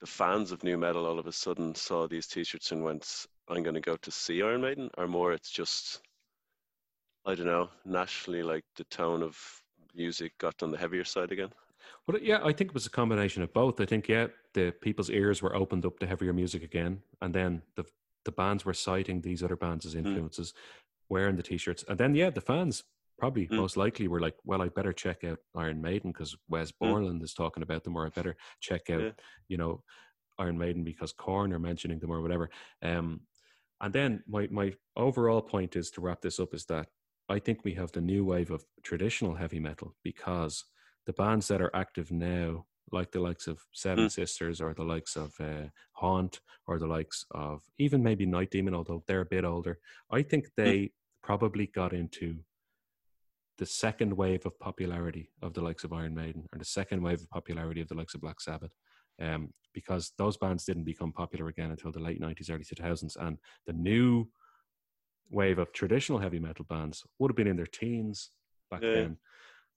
the fans of new metal all of a sudden saw these t-shirts and went I'm going to go to see Iron Maiden or more it's just I don't know, nationally like the tone of music got on the heavier side again. Well, yeah, I think it was a combination of both. I think, yeah, the people's ears were opened up to heavier music again, and then the the bands were citing these other bands as hmm. influences, wearing the t-shirts, and then yeah, the fans probably Mm. most likely were like, well, I better check out Iron Maiden because Wes Borland is talking about them, or I better check out, Yeah. you know, Iron Maiden because Korn are mentioning them or whatever. Um, and then my my overall point is to wrap this up is that I think we have the new wave of traditional heavy metal because the bands that are active now, like the likes of Seven Mm. Sisters or the likes of uh, Haunt or the likes of even maybe Night Demon, although they're a bit older, I think they probably got into the second wave of popularity of the likes of Iron Maiden or the second wave of popularity of the likes of Black Sabbath. Um, because those bands didn't become popular again until the late 90s, early 2000s. And the new wave of traditional heavy metal bands would have been in their teens back Yeah. then.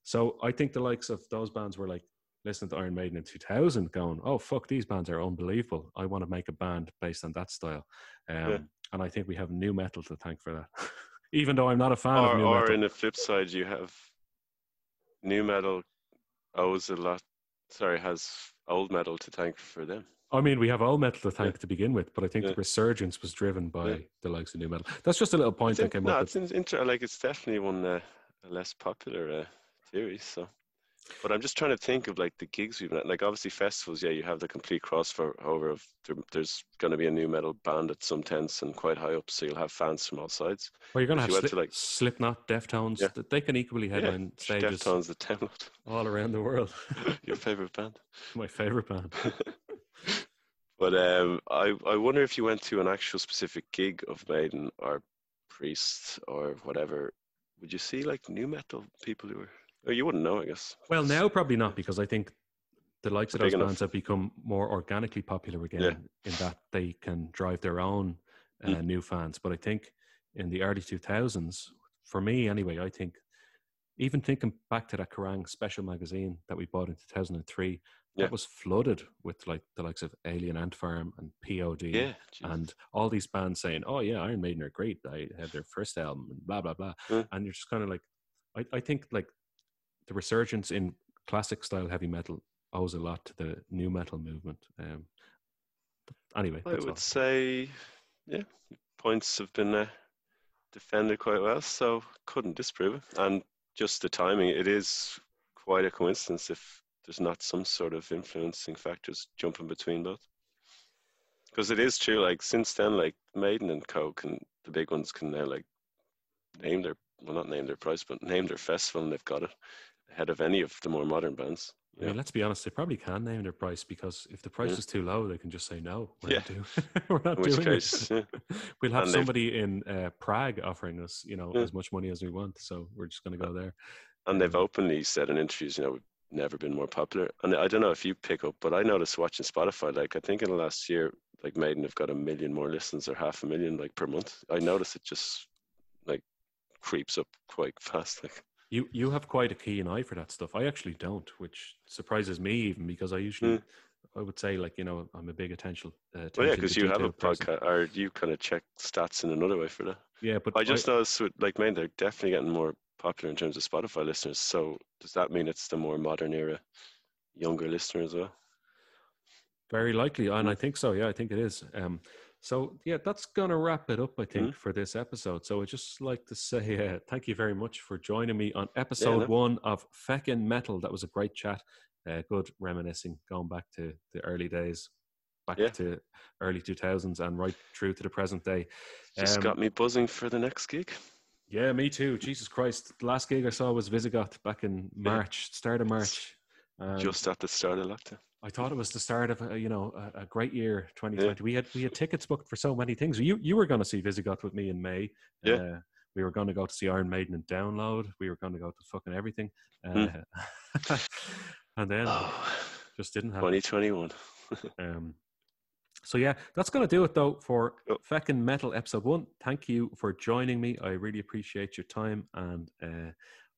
So I think the likes of those bands were like listening to Iron Maiden in 2000, going, "Oh fuck, these bands are unbelievable. I want to make a band based on that style." Um, Yeah. And I think we have new metal to thank for that. Even though I'm not a fan of or, new or metal. Or in the flip side, you have new metal owes a lot. Sorry, has old metal to thank for them. I mean, we have old metal to thank to begin with, but I think Yeah. the resurgence was driven by Yeah. the likes of new metal. That's just a little point think, came no, up it's with. inter- like it's definitely one uh, less popular uh, theory. So, but I'm just trying to think of like the gigs we've at. Like obviously festivals, yeah, you have the complete crossover of there, there's going to be a new metal band at some tents and quite high up, so you'll have fans from all sides. Well, you're going to have you Slip, to, like- Slipknot, Deftones. Yeah. They can equally headline yeah, stages Deftones, the download. all around the world. Your favorite band. My favorite band. but um, I I wonder if you went to an actual specific gig of Maiden or Priest or whatever, would you see like new metal people who were? Or you wouldn't know, I guess. Well, now probably not because I think the likes of those enough. bands have become more organically popular again Yeah. in that they can drive their own uh, Mm. new fans. But I think in the early 2000s, for me anyway, I think even thinking back to that Kerrang special magazine that we bought in 2003, Yeah. that was flooded with like the likes of Alien Ant Farm and POD. Yeah, and all these bands saying, "Oh yeah, Iron Maiden are great. They had their first album and blah blah blah," Mm. and you're just kind of like, I, I think like the resurgence in classic style heavy metal owes a lot to the new metal movement. Um, anyway, I would all. say, yeah, points have been uh, defended quite well, so couldn't disprove it. And just the timing, it is quite a coincidence if there's not some sort of influencing factors jumping between both. Because it is true, like since then, like Maiden and Co. can the big ones can now like name their well not name their price, but name their festival, and they've got it ahead of any of the more modern bands. I mean, let's be honest, they probably can name their price because if the price Yeah. is too low, they can just say no. We're Yeah. not doing, we're not In which doing case, it. yeah. we'll have And they've- somebody in uh, Prague offering us, you know, Yeah. as much money as we want. So we're just going to go there. And they've openly said in interviews, you know, we've never been more popular. And I don't know if you pick up, but I noticed watching Spotify, like I think in the last year, like Maiden have got a million more listens or half a million like per month. I notice it just like creeps up quite fast. Like You you have quite a keen eye for that stuff. I actually don't, which surprises me even because I usually I would say like you know I'm a big attention. Uh, well, yeah, because you have a person. podcast, or you kind of check stats in another way for that. Yeah, but I just noticed with like Maiden, they're definitely getting more popular in terms of Spotify listeners. So does that mean it's the more modern era, younger listener as well? Very likely, and I think so. Yeah, I think it is. Um, so yeah, that's gonna wrap it up. I think Mhm. for this episode. So I just like to say uh, thank you very much for joining me on episode no. one of Feckin' Metal. That was a great chat. Uh, good reminiscing, going back to the early days, back Yeah. to early two thousands, and right through to the present day. Just Um, got me buzzing for the next gig. Yeah, me too. Jesus Christ. The last gig I saw was Visigoth back in March, yeah. start of March. Um, Just at the start of lockdown. I thought it was the start of a, you know a, a great year 2020. Yeah. We had we had tickets booked for so many things. You you were going to see Visigoth with me in May. Yeah. Uh, we were going to go to see Iron Maiden and Download. We were going to go to fucking everything. Mm. and then oh, just didn't happen. 2021. um, so yeah, that's going to do it though for oh. Feckin' Metal episode one. Thank you for joining me. I really appreciate your time and uh,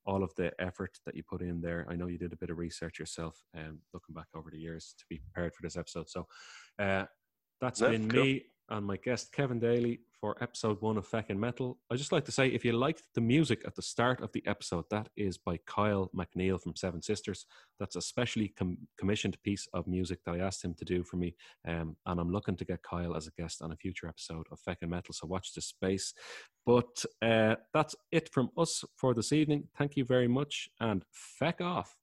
all of the effort that you put in there. I know you did a bit of research yourself, um, looking back over the years to be prepared for this episode. So uh, that's yeah, been cool. me and my guest Kevin Daly for episode one of Feckin' Metal. I just like to say, if you liked the music at the start of the episode, that is by Kyle McNeil from Seven Sisters. That's a specially com- commissioned piece of music that I asked him to do for me, um, and I'm looking to get Kyle as a guest on a future episode of Feckin' Metal. So watch the space. But uh, that's it from us for this evening. Thank you very much, and feck off.